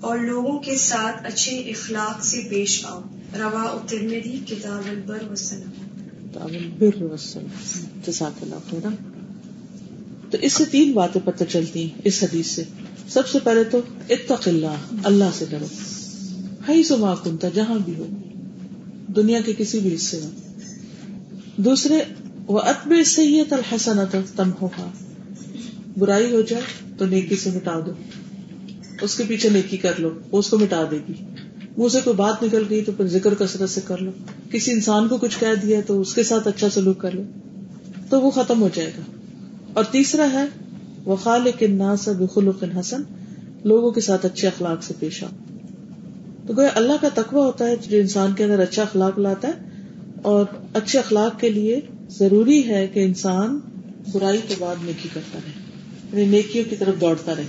اور لوگوں کے ساتھ اچھے اخلاق سے پیش آؤ۔ روا ترمیدی کتاب البر وسلم تو اس سے تین باتیں پتہ چلتی ہیں، اس حدیث سے۔ سب سے پہلے تو اتق اللہ اللہ سے ڈرو۔ ہائی سو کنتا جہاں بھی ہو۔ دنیا کے کسی بھی حصے میں۔ دوسرے وہ اتب سید الحسن تم برائی ہو جائے تو نیکی سے مٹا دو۔ اس کے پیچھے نیکی کر لو، وہ اس کو مٹا دے گی۔ منہ سے کوئی بات نکل گئی تو پھر ذکر کثرت سے کر لو۔ کسی انسان کو کچھ کہہ دیا تو اس کے ساتھ اچھا سلوک کر لو۔ تو وہ ختم ہو جائے گا۔ اور تیسرا ہے وہ خالق الناس بخلق حسن۔ لوگوں کے ساتھ اچھے اخلاق سے پیش آؤ۔ تو گویا اللہ کا تقوی ہوتا ہے جو انسان کے اندر اچھا اخلاق لاتا ہے، اور اچھے اخلاق کے لیے ضروری ہے کہ انسان برائی کے بعد نیکی کرتا رہے۔ یعنی نیکیوں کی طرف دوڑتا رہے،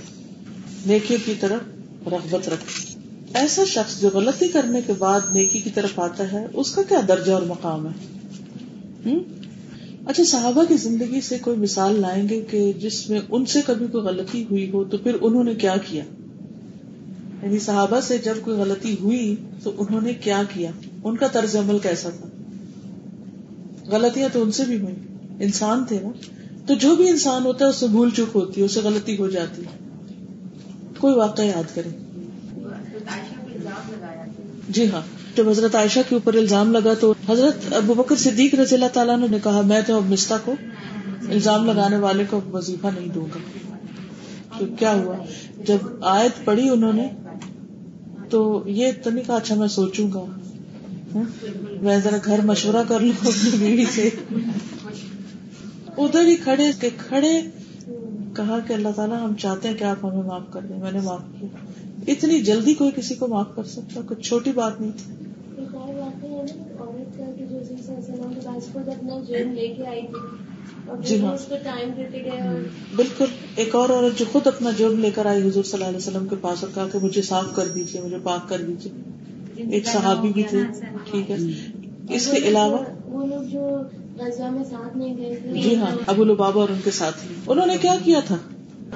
نیکیوں کی طرف رغبت رکھے۔ ایسا شخص جو غلطی کرنے کے بعد نیکی کی طرف آتا ہے، اس کا کیا درجہ اور مقام ہے؟ اچھا صحابہ کی زندگی سے کوئی مثال لائیں گے کہ جس میں ان سے کبھی کوئی غلطی ہوئی ہو تو پھر انہوں نے کیا کیا؟ یعنی صحابہ سے جب کوئی غلطی ہوئی تو انہوں نے کیا کیا؟ ان کا طرز عمل کیسا تھا؟ غلطیاں تو ان سے بھی ہوئی انسان تھے نا؟ تو جو بھی انسان ہوتا ہے اسے بھول چک ہوتی ہے اسے غلطی ہو جاتی ہے۔ کوئی واقعہ یاد کرے جی ہاں۔ جب حضرت عائشہ کے اوپر الزام لگا تو حضرت ابو بکر صدیق رضی اللہ تعالیٰ نے کہا، میں تو اب مستا کو الزام لگانے والے کو وظیفہ نہیں دوں گا۔ تو کیا ہوا؟ جب آیت پڑھی انہوں نے، تو یہ تو نہیں کہا اچھا میں سوچوں گا۔ ہاں؟ میں ذرا گھر مشورہ کر لوں اپنی بیوی سے۔ ادھر ہی کھڑے کے کھڑے، کہا کہ اللہ تعالیٰ، ہم چاہتے ہیں کہ آپ ہمیں معاف کر دیں۔ میں نے معاف کیا۔ اتنی جلدی کوئی کسی کو معاف کر سکتا، کچھ چھوٹی بات نہیں تھی۔ جی ہاں بالکل ایک اور عورت جو خود اپنا جرم لے کر آئی حضور صلی اللہ علیہ وسلم کے پاس اور کہا کہ مجھے صاف کر دیجیے مجھے پاک کر دیجیے ایک صحابی بھی تھے ٹھیک ہے اس کے علاوہ وہ لوگ جو میں ساتھ نہیں گئے جی ہاں ابو البابا اور ان کے ساتھ انہوں نے کیا کیا تھا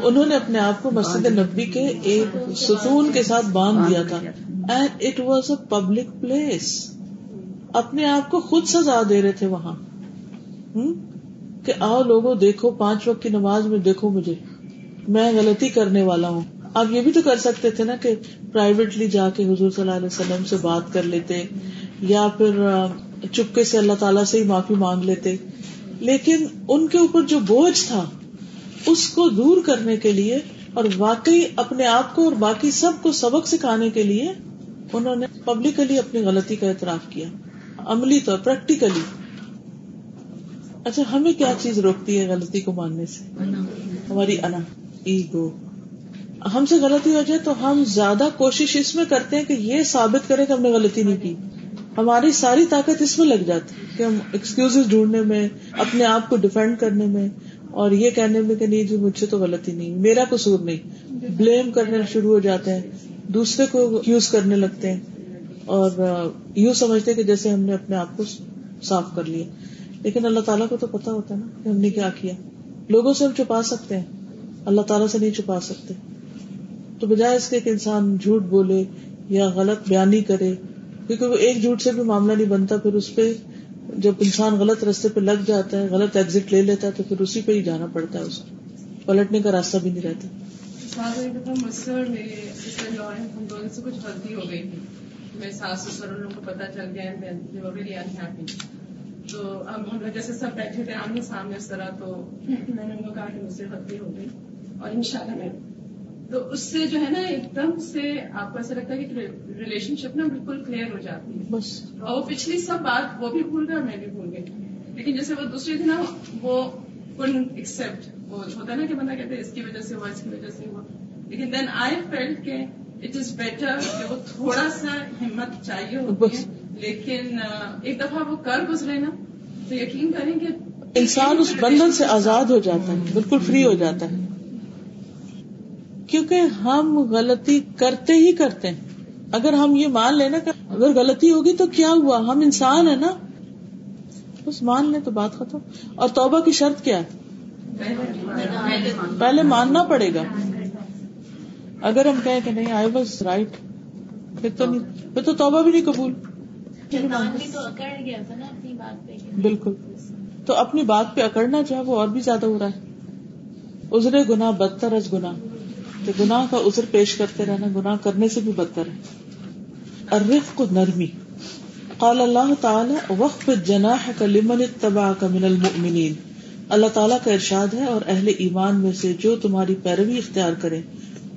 انہوں نے اپنے آپ کو مسجد نبی کے ایک ستون کے ساتھ باندھ دیا تھا and it was a public place اپنے آپ کو خود سزا دے رہے تھے وہاں۔ کہ آؤ لوگوں، دیکھو، پانچ وقت کی نماز میں دیکھو مجھے۔ میں غلطی کرنے والا ہوں۔ آپ یہ بھی تو کر سکتے تھے نا کہ پرائیویٹلی جا کے حضور صلی اللہ علیہ وسلم سے بات کر لیتے، یا پھر چپکے سے اللہ تعالیٰ سے ہی معافی مانگ لیتے۔ لیکن ان کے اوپر جو بوجھ تھا، اس کو دور کرنے کے لیے اور واقعی اپنے آپ کو اور باقی سب کو سبق سکھانے کے لیے، انہوں نے پبلکلی اپنی غلطی کا اعتراف کیا۔ عملی طور پریکٹیکلی اچھا ہمیں کیا چیز روکتی ہے غلطی کو ماننے سے؟ ہماری انا ایگو ہم سے غلطی ہو جائے تو ہم زیادہ کوشش اس میں کرتے ہیں کہ یہ ثابت کرے کہ ہم نے غلطی نہیں کی۔ ہماری ساری طاقت اس میں لگ جاتی کہ ہم ایکسکیوز ڈھونڈنے میں اپنے آپ کو ڈیفینڈ کرنے میں اور یہ کہنے میں کہ نہیں جی مجھ سے تو غلطی نہیں میرا قصور نہیں۔ بلیم کرنے شروع ہو جاتے ہیں دوسرے کو یوز کرنے لگتے ہیں۔ اور یوں سمجھتے کہ جیسے ہم نے اپنے آپ کو صاف کر لیا۔ لیکن اللہ تعالیٰ کو تو پتا ہوتا ہے نا کہ ہم نے کیا کیا۔ لوگوں سے ہم چھپا سکتے ہیں۔ اللہ تعالیٰ سے نہیں چھپا سکتے۔ تو بجائے اس کے ایک انسان جھوٹ بولے یا غلط بیانی کرے، کیونکہ وہ ایک جھوٹ سے بھی معاملہ نہیں بنتا، پھر اس پہ جب انسان غلط رستے پہ لگ جاتا ہے، غلط ایگزٹ لے لیتا ہے، تو پھر اسی پہ ہی جانا پڑتا ہے اس کو۔ پلٹنے کا راستہ بھی نہیں رہتا۔ سے کچھ غلطی ہو گئی تھی۔ میں ساس سسر ان لوگوں کو پتا چل گیا تو اب ہم لوگ جیسے سب بیٹھے تھے آمنے سامنے اس طرح تو میں نے ان کو کہا کہ مجھ سے غلطی ہو گئی اور ان شاء اللہ میں تو اس سے جو ہے نا ایک دم سے آپ کو ایسا لگتا ہے کہ ریلیشن شپ نا بالکل کلیئر ہو جاتی ہے۔ اور وہ پچھلی سب بات وہ بھی بھول گئے اور میں بھی بھول گئی۔ لیکن جیسے وہ دوسری تھی نا وہ ایکسپٹ وہ ہوتا ہے نا کہ بندہ کہتے اس کی وجہ سے ہوا اس کی وجہ سے ہوا۔ لیکن دین آئی فیلٹ کے اٹ از بیٹر کہ وہ تھوڑا سا ہمت چاہیے ہوتی ہے لیکن ایک دفعہ وہ کر گزرے نا تو یقین کریں کہ انسان اس بندن سے آزاد ہو جاتا ہے بالکل فری ہو جاتا ہے کیونکہ ہم غلطی کرتے ہی کرتے ہیں اگر ہم یہ مان لینا کہ اگر غلطی ہوگی تو کیا ہوا ہم انسان ہے نا بس مان لیں تو بات ختم اور توبہ کی شرط کیا ہے پہلے ماننا پڑے گا اگر ہم کہیں کہ نہیں آئی واز رائٹ پھر تو نہیں پھر تو توبہ بھی نہیں قبول. بالکل. تو اپنی بات پہ اکڑنا جو ہے وہ اور بھی زیادہ ہو رہا ہے. ازرے گنا بدتر از گنا تو گناہ کا ازر پیش کرتے رہنا گناہ کرنے سے بھی بدتر ہے. الرفق نرمی. قال اللہ تعالی وقف جناح کا لمن اتبع کا من المؤمنین. اللہ تعالیٰ کا ارشاد ہے اور اہل ایمان میں سے جو تمہاری پیروی اختیار کرے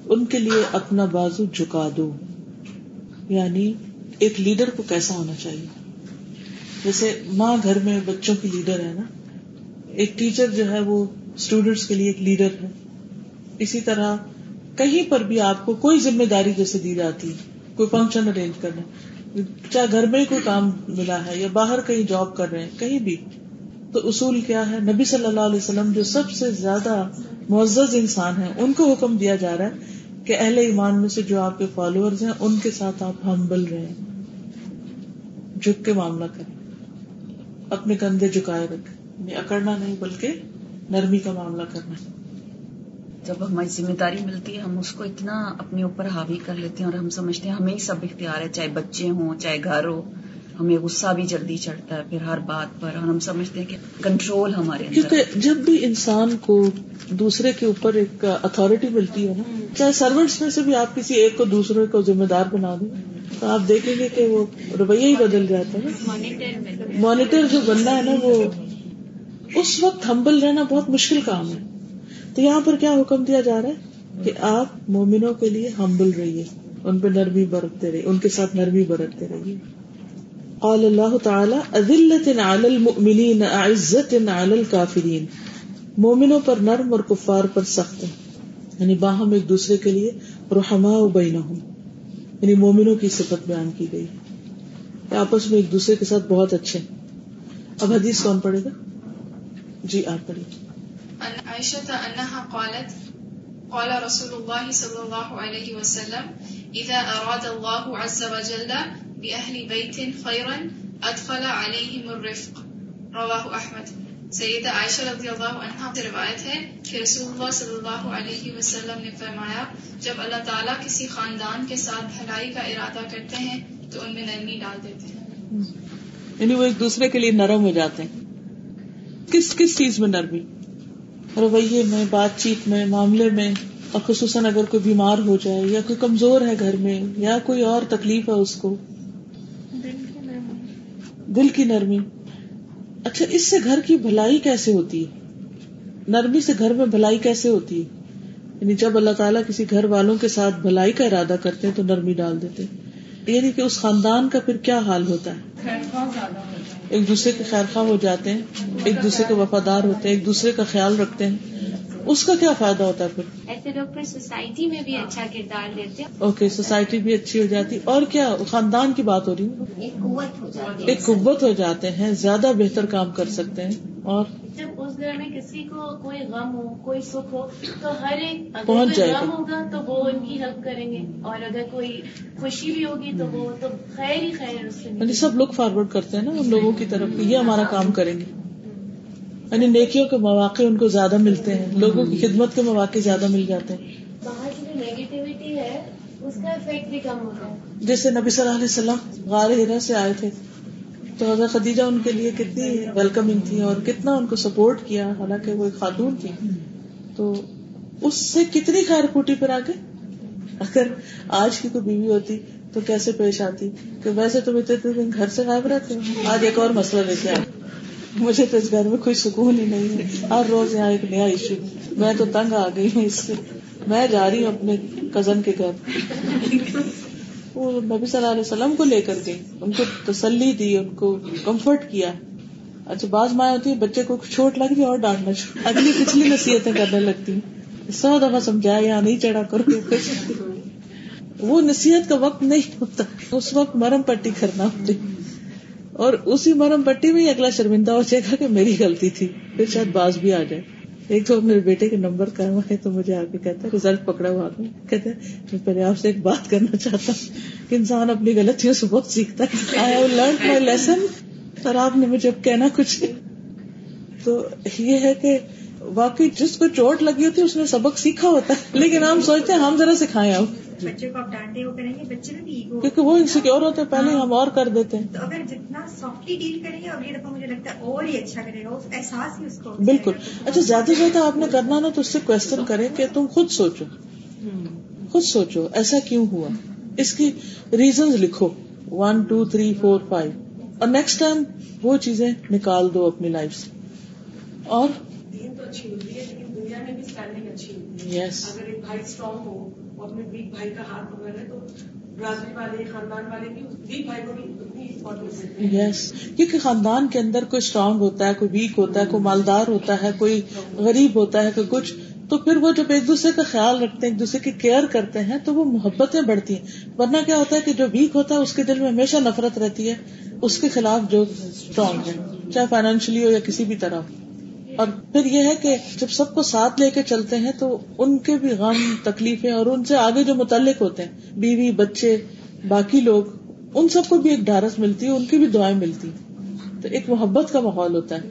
ان کے لیے اپنا بازو جھکا دو۔ یعنی ایک لیڈر کو کیسا ہونا چاہیے؟ جیسے ماں گھر میں بچوں کی لیڈر ہے نا، ایک ٹیچر جو ہے وہ اسٹوڈینٹس کے لیے ایک لیڈر ہے۔ اسی طرح کہیں پر بھی آپ کو کوئی ذمہ داری جیسے دی جاتی ہے کوئی فنکشن ارینج کرنا، چاہے گھر میں کوئی کام ملا ہے یا باہر کہیں جاب کر رہے ہیں، کہیں بھی۔ تو اصول کیا ہے؟ نبی صلی اللہ علیہ وسلم جو سب سے زیادہ معزز انسان ہے ان کو حکم دیا جا رہا ہے کہ اہل ایمان میں سے جو آپ کے فالوور ہیں، ان کے ساتھ آپ ہمبل رہے جھک کے معاملہ کریں، اپنے کندھے جھکائے رکھے یعنی اکڑنا نہیں، بلکہ نرمی کا معاملہ کرنا۔ جب ہماری ذمہ داری ملتی ہے، ہم اس کو اتنا اپنے اوپر حاوی کر لیتے ہیں اور ہم سمجھتے ہیں ہمیں ہی سب اختیار ہے، چاہے بچے ہوں، چاہے گھر ہو۔ ہمیں غصہ بھی جلدی چڑھتا ہے پھر ہر بات پر اور ہم سمجھتے ہیں کہ کنٹرول ہمارے کیونکہ جب بھی انسان کو دوسرے کے اوپر ایک اتارٹی ملتی ہے نا چاہے سروینٹس میں سے بھی آپ کسی ایک کو دوسرے کو ذمہ دار بنا دیں تو آپ دیکھیں گے کہ وہ رویہ ہی بدل جاتا ہے مانیٹر جو بننا ہے نا وہ اس وقت ہمبل رہنا بہت مشکل کام ہے۔ تو یہاں پر کیا حکم دیا جا رہا ہے کہ آپ مومنوں کے لیے ہمبل رہیے ان پہ نرمی برتتے رہیے ان کے ساتھ نرمی برتتے رہیے۔ قال اللہ تعالی اذلت علی المؤمنین عزت علی الکافرین. مومنوں پر نرم اور کفار پر سخت ہے. یعنی باہم ایک دوسرے کے لیے رحما بینہم. یعنی مومنوں کی صفت بیان کی گئی. کہ آپس میں ایک دوسرے کے ساتھ بہت اچھے ہیں. اب حدیث کون پڑھے گا؟ جی آپ پڑھیے. عائشة أنها قالت، قال رسول الله صلى الله عليه وسلم إذا أراد الله عز وجل بأهل بيت خيرا أدخل عليهم الرفق. رواه أحمد. سیدہ عائشہ رضی اللہ عنہ سے روایت ہے کہ رسول اللہ صلی اللہ علیہ وسلم نے فرمایا، جب اللہ تعالیٰ کسی خاندان کے ساتھ بھلائی کا ارادہ کرتے ہیں، تو ان میں نرمی ڈال دیتے ہیں۔ یعنی وہ ایک دوسرے کے لیے نرم ہو جاتے ہیں۔ کس کس چیز میں نرمی؟ رویے میں، بات چیت میں، معاملے میں، اور خصوصاً اگر کوئی بیمار ہو جائے یا کوئی کمزور ہے گھر میں یا کوئی اور تکلیف ہے اس کو دل کی نرمی۔ اچھا اس سے گھر کی بھلائی کیسے ہوتی ہے؟ نرمی سے گھر میں بھلائی کیسے ہوتی ہے؟ یعنی جب اللہ تعالیٰ کسی گھر والوں کے ساتھ بھلائی کا ارادہ کرتے ہیں تو نرمی ڈال دیتے یعنی کہ اس خاندان کا پھر کیا حال ہوتا ہے؟ ایک دوسرے کے خیر خواہ ہو جاتے ہیں، ایک دوسرے کے وفادار ہوتے ہیں، ایک دوسرے کا خیال رکھتے ہیں۔ اس کا کیا فائدہ ہوتا ہے پھر؟ ایسے لوگ پھر سوسائٹی میں بھی اچھا کردار دیتے اوکے سوسائٹی بھی اچھی ہو جاتی۔ اور کیا خاندان کی بات ہو رہی ہے؟ ایک قوت ہو جاتے ہیں زیادہ بہتر کام کر سکتے ہیں۔ اور؟ جب اس گھر میں کسی کو کوئی غم ہو کوئی سکھ ہو تو ہر ایک پہنچ غم ہوگا تو وہ ان کی ہیلپ کریں گے۔ اور اگر کوئی خوشی بھی ہوگی تو وہ تو خیر ہی خیر اس سے۔ یعنی سب لوگ فارورڈ کرتے ہیں نا ان لوگوں کی طرف۔ یہ ہمارا کام کریں گے۔ یعنی نیکیوں کے مواقع ان کو زیادہ ملتے ہیں لوگوں کی خدمت کے مواقع زیادہ مل جاتے ہیں۔ باہر کی نیگیٹیوٹی ہے اس کا افیکٹ بھی کم ہوتا ہے۔ جیسے نبی صلی اللہ علیہ وسلم غار ہرا سے آئے تھے تو حضرت خدیجہ ان کے لیے کتنی ویلکمنگ تھی اور کتنا ان کو سپورٹ کیا حالانکہ وہ ایک خاتون تھی۔ تو اس سے کتنی خیر پھوٹی پر آگے؟ اگر آج کی کوئی بیوی ہوتی تو کیسے پیش آتی؟ کہ ویسے تم اتنے دن گھر سے غائب رہتے ہو آج ایک اور مسئلہ لے کے آئے۔ مجھے تو اس گھر میں کوئی سکون ہی نہیں ہے۔ ہر روز یہاں ایک نیا ایشو۔ میں تو تنگ آ گئی ہوں اس سے۔ میں جا رہی ہوں اپنے کزن کے گھر۔ وہ نبی صلی اللہ علیہ وسلم کو لے کر گئی۔ ان کو تسلی دی، ان کو کمفرٹ کیا۔ اچھا بعض مائیں ہوتی ہے بچے کو چوٹ لگ جائے اور ڈانٹنا اگلی پچھلی نصیحتیں کرنے لگتی سو دفعہ سمجھایا یا نہیں چڑھا کرو وہ نصیحت کا وقت نہیں ہوتا۔ اس وقت مرم پٹی کرنا ہوتی۔ اور اسی مرم پٹی میں ہی اگلا شرمندہ ہو جائے گا کہ میری غلطی تھی۔ پھر شاید باز بھی آ جائے۔ ایک تو میرے بیٹے کے نمبر کا ہے تو مجھے آ کے کہتا ہے ریزلٹ پکڑا ہوا کہتے میں پہلے آپ سے ایک بات کرنا چاہتا ہوں کہ انسان اپنی غلطیوں سے بہت سیکھتا ہے۔ I have learn my lesson اور آپ نے مجھے کہنا کچھ تو یہ ہے کہ واقعی جس کو چوٹ لگی ہوتی ہے، اس نے سبق سیکھا ہوتا ہے۔ لیکن ہم سوچتے ہیں، ہم ذرا سکھائیں اب بچے کو آپ ڈانٹے وہ کریں گے بچے میں بھی ایگو کیونکہ وہ انسیکیور ہوتے ہیں پہلے ہم اور کر دیتے ہیں۔ تو اگر جتنا سافٹلی ڈیل کریں گے اگلی دفعہ مجھے لگتا ہے اور ہی اچھا کرے گا اس احساس ہی اس کو بالکل۔ اچھا زیادہ سے زیادہ آپ نے کرنا نا تو اس سے کوشچن کریں کہ تم خود سوچو۔ خود سوچو ایسا کیوں ہوا؟ اس کی ریزنز لکھو۔ One two three four five اور نیکسٹ ٹائم وہ چیزیں نکال دو اپنی لائف سے۔ اور دین تو اچھی ہوتی ہے لیکن دنیا میں بھی اسٹینڈنگ اچھی ہوتی ہے۔ Yes. اگر ایک بھائی اسٹرانگ ہو اور اپنے ویک بھائی کا ہاتھ پکڑ رہے تو والے، خاندان والے بھی ویک بھائی کو بھی اتنی امپورٹینس یس کیونکہ خاندان کے اندر کوئی اسٹرانگ ہوتا ہے، کوئی ویک ہوتا ہے، کوئی مالدار ہوتا ہے، کوئی غریب ہوتا ہے، کوئی کچھ، تو پھر وہ جب ایک دوسرے کا خیال رکھتے ہیں، ایک دوسرے کی کیئر کرتے ہیں، تو وہ محبتیں بڑھتی ہیں۔ ورنہ کیا ہوتا ہے کہ جو ویک ہوتا ہے، اس کے دل میں ہمیشہ نفرت رہتی ہے، اس کے خلاف جو اسٹرانگ ہے، چاہے فائنینشلی ہو یا کسی بھی طرح۔ ہو اور پھر یہ ہے کہ جب سب کو ساتھ لے کے چلتے ہیں تو ان کے بھی غم، تکلیفیں اور ان سے آگے جو متعلق ہوتے ہیں، بیوی، بچے، باقی لوگ، ان سب کو بھی ایک ڈھارس ملتی ہے ان کی بھی دعائیں ملتی۔ ہیں تو ایک محبت کا ماحول ہوتا ہے۔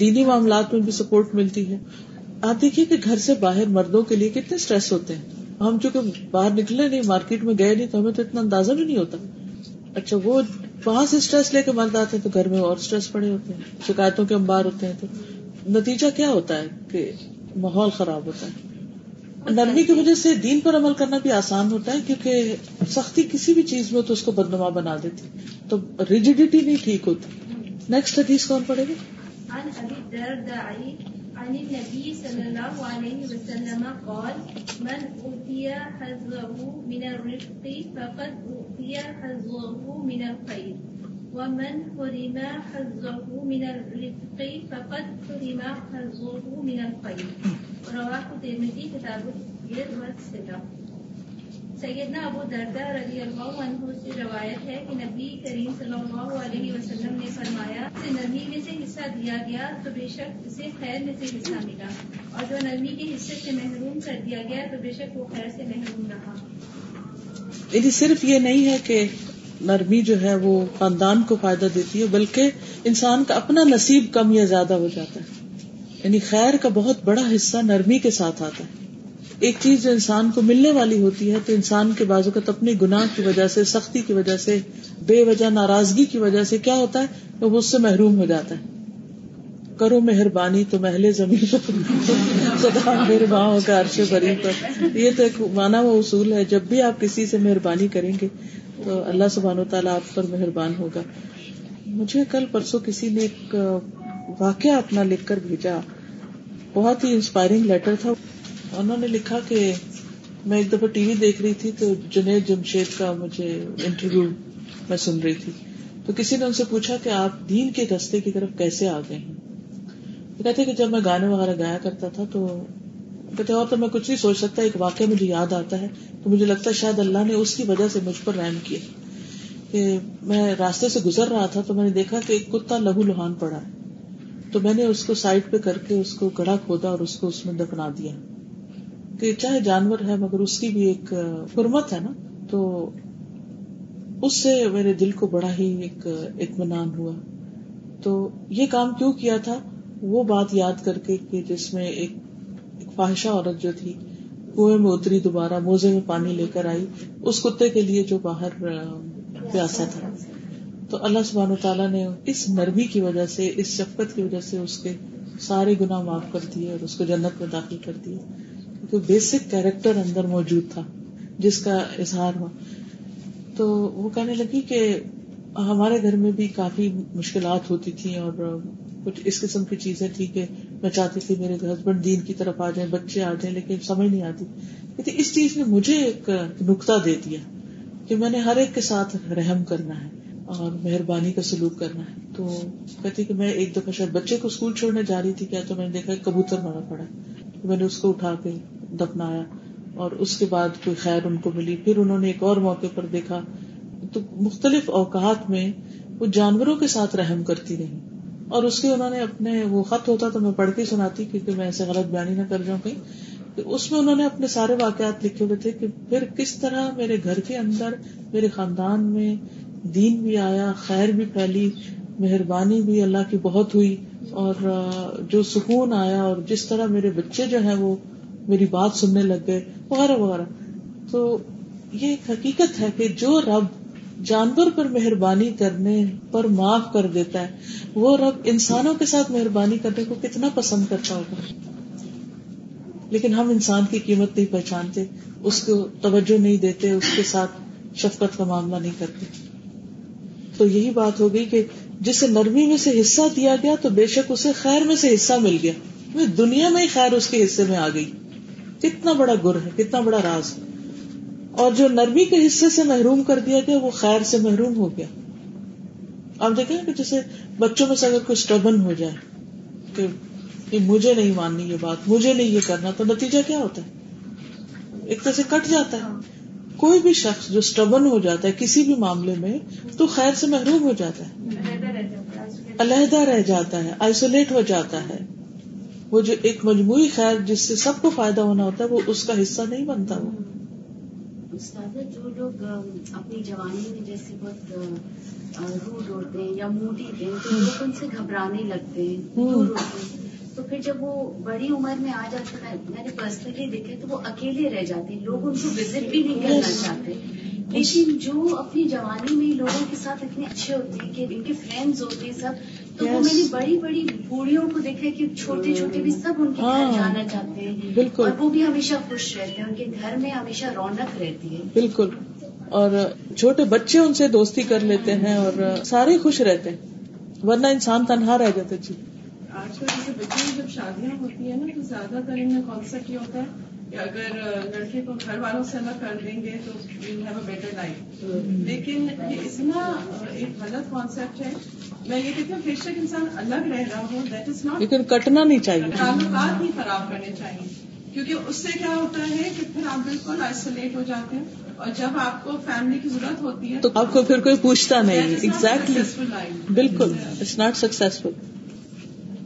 دینی معاملات میں بھی سپورٹ ملتی ہے۔ آپ دیکھیے کہ گھر سے باہر مردوں کے لیے کتنے اسٹریس ہوتے ہیں۔ ہم چونکہ باہر نکلے نہیں، مارکیٹ میں گئے نہیں، تو ہمیں تو اتنا اندازہ بھی نہیں ہوتا۔ اچھا وہ وہاں سے اسٹریس لے کے مرد آتے ہیں تو گھر میں اور اسٹریس پڑے ہوتے ہیں، شکایتوں کے انبار ہوتے ہیں تو۔ نتیجہ کیا ہوتا ہے کہ ماحول خراب ہوتا ہے؟ نرمی کی وجہ سے دین پر عمل کرنا بھی آسان ہوتا ہے کیونکہ سختی کسی بھی چیز میں تو اس کو بدنما بنا دیتی۔ تو ریجیڈیٹی نہیں ٹھیک ہوتی۔ نیکسٹ حدیث کون پڑے گا؟ عن ابي الدرداء عن النبي صلى الله عليه وسلم قال، من اوتي حظه من الرفق فقد اوتي حظه من الخير ومن حرم حظه من الرفق فقد حرم حظه من الخير۔ رواه الترمذي كتاب البر والصلة سیدنا ابو دردہ رضی اللہ عنہ سے روایت ہے کہ نبی کریم صلی اللہ علیہ وسلم نے فرمایا، اسے نرمی میں سے حصہ دیا گیا تو بے شک اسے خیر میں سے حصہ ملا۔ اور جو نرمی کے حصے سے محروم کر دیا گیا تو بے شک وہ خیر سے محروم رہا۔ یعنی صرف یہ نہیں ہے کہ نرمی جو ہے وہ خاندان کو فائدہ دیتی ہے، بلکہ انسان کا اپنا نصیب کم یا زیادہ ہو جاتا ہے۔ یعنی خیر کا بہت بڑا حصہ نرمی کے ساتھ آتا ہے۔ ایک چیز جو انسان کو ملنے والی ہوتی ہے تو انسان کے بازو کا اپنی گناہ کی وجہ سے، سختی کی وجہ سے، بے وجہ، ناراضگی کی وجہ سے کیا ہوتا ہے؟ وہ اس سے محروم ہو جاتا ہے۔ کرو مہربانی تو محل زمین خدا مہربان ہو عرش بری پر۔ یہ تو ایک مانا ہوا اصول ہے۔ جب بھی آپ کسی سے مہربانی کریں گے تو اللہ سبحانہ و تعالیٰ آپ پر مہربان ہوگا۔ مجھے کل پرسوں کسی نے ایک واقعہ اپنا لکھ کر بھیجا۔ بہت ہی انسپائرنگ لیٹر تھا۔ انہوں نے لکھا کہ میں ایک دفعہ ٹی وی دیکھ رہی تھی تو جنید جمشید کا مجھے انٹرویو میں سن رہی تھی۔ تو کسی نے ان سے پوچھا کہ آپ دین کے رستے کی طرف کیسے آ گئے ہیں؟ وہ کہتے کہ جب میں گانے وغیرہ گایا کرتا تھا تو کہتے اور تو میں کچھ نہیں سوچ سکتا، ایک واقعہ مجھے یاد آتا ہے، تو مجھے لگتا ہے شاید اللہ نے اس کی وجہ سے مجھ پر رحم کیا۔ کہ میں راستے سے گزر رہا تھا تو میں نے دیکھا کہ ایک کتا لہو لوہان پڑا ہے۔ تو میں نے اس کو سائڈ پہ کر کے اس کو گڑا کھودا اور اس کو اس میں دفنا دیا۔ کہ چاہے جانور ہے، مگر اس کی بھی ایک حرمت ہے نا۔ تو اس سے میرے دل کو بڑا ہی ایک اطمینان ہوا۔ تو یہ کام کیوں کیا تھا؟ وہ بات یاد کر کے کہ جس میں ایک فاحشہ عورت جو تھی، کنویں میں اتری دوبارہ، موزے میں پانی لے کر آئی، اس کتے کے لیے جو باہر پیاسا تھا۔ تو اللہ سبحانہ تعالیٰ نے اس نرمی کی وجہ سے، اس شفقت کی وجہ سے اس کے سارے گناہ معاف کر دیے اور اس کو جنت میں داخل کر دیے۔ کیونکہ بیسک کیریکٹر اندر موجود تھا، جس کا اظہار ہوا۔ تو وہ کہنے لگی کہ ہمارے گھر میں بھی کافی مشکلات ہوتی تھیں اور کچھ اس قسم کی چیزیں تھی کہ میں چاہتی تھی میرے ہسبینڈ دین کی طرف آ جائیں، بچے آ جائیں، لیکن سمجھ نہیں آتی۔ کہتی، اس چیز نے مجھے ایک نقطہ دے دیا کہ میں نے ہر ایک کے ساتھ رحم کرنا ہے اور مہربانی کا سلوک کرنا ہے۔ تو کہتی کہ میں ایک دفعہ شاید بچے کو اسکول چھوڑنے جا رہی تھی، کیا تو میں نے دیکھا کبوتر مرا پڑا۔ میں نے اس کو اٹھا کے دفنایا اور اس کے بعد کوئی خیر ان کو ملی۔ پھر انہوں نے ایک اور موقع پر دیکھا۔ تو مختلف اوقات میں وہ جانوروں کے ساتھ رحم کرتی رہی۔ اور اس کے انہوں نے اپنے وہ خط ہوتا تو میں پڑھ کے سناتی کیونکہ میں ایسے غلط بیانی نہ کر جاؤں کہیں۔ کہ اس میں انہوں نے اپنے سارے واقعات لکھے ہوئے تھے کہ پھر کس طرح میرے گھر کے اندر میرے خاندان میں دین بھی آیا، خیر بھی پھیلی، مہربانی بھی اللہ کی بہت ہوئی اور جو سکون آیا اور جس طرح میرے بچے جو ہیں وہ میری بات سننے لگ گئے، وغیرہ وغیرہ۔ تو یہ ایک حقیقت ہے کہ جو رب جانور پر مہربانی کرنے پر معاف کر دیتا ہے۔ وہ رب انسانوں کے ساتھ مہربانی کرنے کو کتنا پسند کرتا ہوگا۔ لیکن ہم انسان کی قیمت نہیں پہچانتے، اس کو توجہ نہیں دیتے، اس کے ساتھ شفقت کا معاملہ نہیں کرتے۔ تو یہی بات ہو گئی کہ جسے نرمی میں سے حصہ دیا گیا تو بے شک اسے خیر میں سے حصہ مل گیا۔ دنیا میں ہی خیر اس کے حصے میں آ گئی۔ کتنا بڑا گر ہے، کتنا بڑا راز ہے۔ اور جو نرمی کے حصے سے محروم کر دیا گیا وہ خیر سے محروم ہو گیا۔ آپ دیکھیں کہ جیسے بچوں میں سے اگر کوئی اسٹبن ہو جائے کہ مجھے نہیں ماننی یہ بات مجھے نہیں یہ کرنا تو نتیجہ کیا ہوتا ہے؟ ایک طرح سے کٹ جاتا ہے۔ کوئی بھی شخص جو اسٹبن ہو جاتا ہے کسی بھی معاملے میں تو خیر سے محروم ہو جاتا ہے۔ علیحدہ رہ جاتا ہے۔ آئسولیٹ ہو جاتا ہے۔ وہ جو ایک مجموعی خیر جس سے سب کو فائدہ ہونا ہوتا ہے وہ اس کا حصہ نہیں بنتا۔ وہ جو لوگ اپنی جوانی میں جیسے بہت روڈ ہوتے ہیں یا موڈی ہیں تو لوگ ان سے گھبرانے لگتے ہیں تو پھر جب وہ بڑی عمر میں آ جاتے ہیں میں نے پرسنلی دیکھے تو وہ اکیلے رہ جاتے ہیں لوگ ان کو وزٹ بھی نہیں کرنا چاہتے۔ لیکن جو اپنی جوانی میں لوگوں کے ساتھ اتنے اچھے ہوتے ہیں کہ ان کے فرینڈز ہوتے ہیں سب تو وہ میں نے بڑی بڑی بوڑھیوں کو دیکھا کہ چھوٹے چھوٹے بھی سب ان کے گھر ہاں۔ جانا چاہتے ہیں اور وہ بھی ہمیشہ خوش رہتے ہیں ان کے گھر میں ہمیشہ رونق رہتی ہے۔ بالکل۔ اور چھوٹے بچے ان سے دوستی کر لیتے ہیں اور سارے خوش رہتے ہیں۔ ورنہ انسان تنہا رہ جاتا جی۔ آج کل جیسے بچوں میں جب شادیاں ہوتی ہیں نا تو زیادہ تر ان میں کانسیپٹ یہ ہوتا ہے کہ اگر لڑکے کو گھر والوں سے الگ کر دیں گے تو ہیو اے بیٹر لائف لیکن یہ اتنا ایک غلط کانسیپٹ ہے میں یہ کہتی ہوں بے شک انسان الگ رہ رہا ہو دیٹ از ناٹ لیکن کٹنا نہیں چاہیے۔ تعلقات نہیں خراب کرنے چاہیے۔ کیونکہ اس سے کیا ہوتا ہے کہ پھر آپ بالکل آئسولیٹ ہو جاتے ہیں اور جب آپ کو فیملی کی ضرورت ہوتی ہے تو آپ کو پھر کوئی پوچھتا نہیں۔ ایگزیکٹلی بالکل۔ اٹس ناٹ سکسیسفل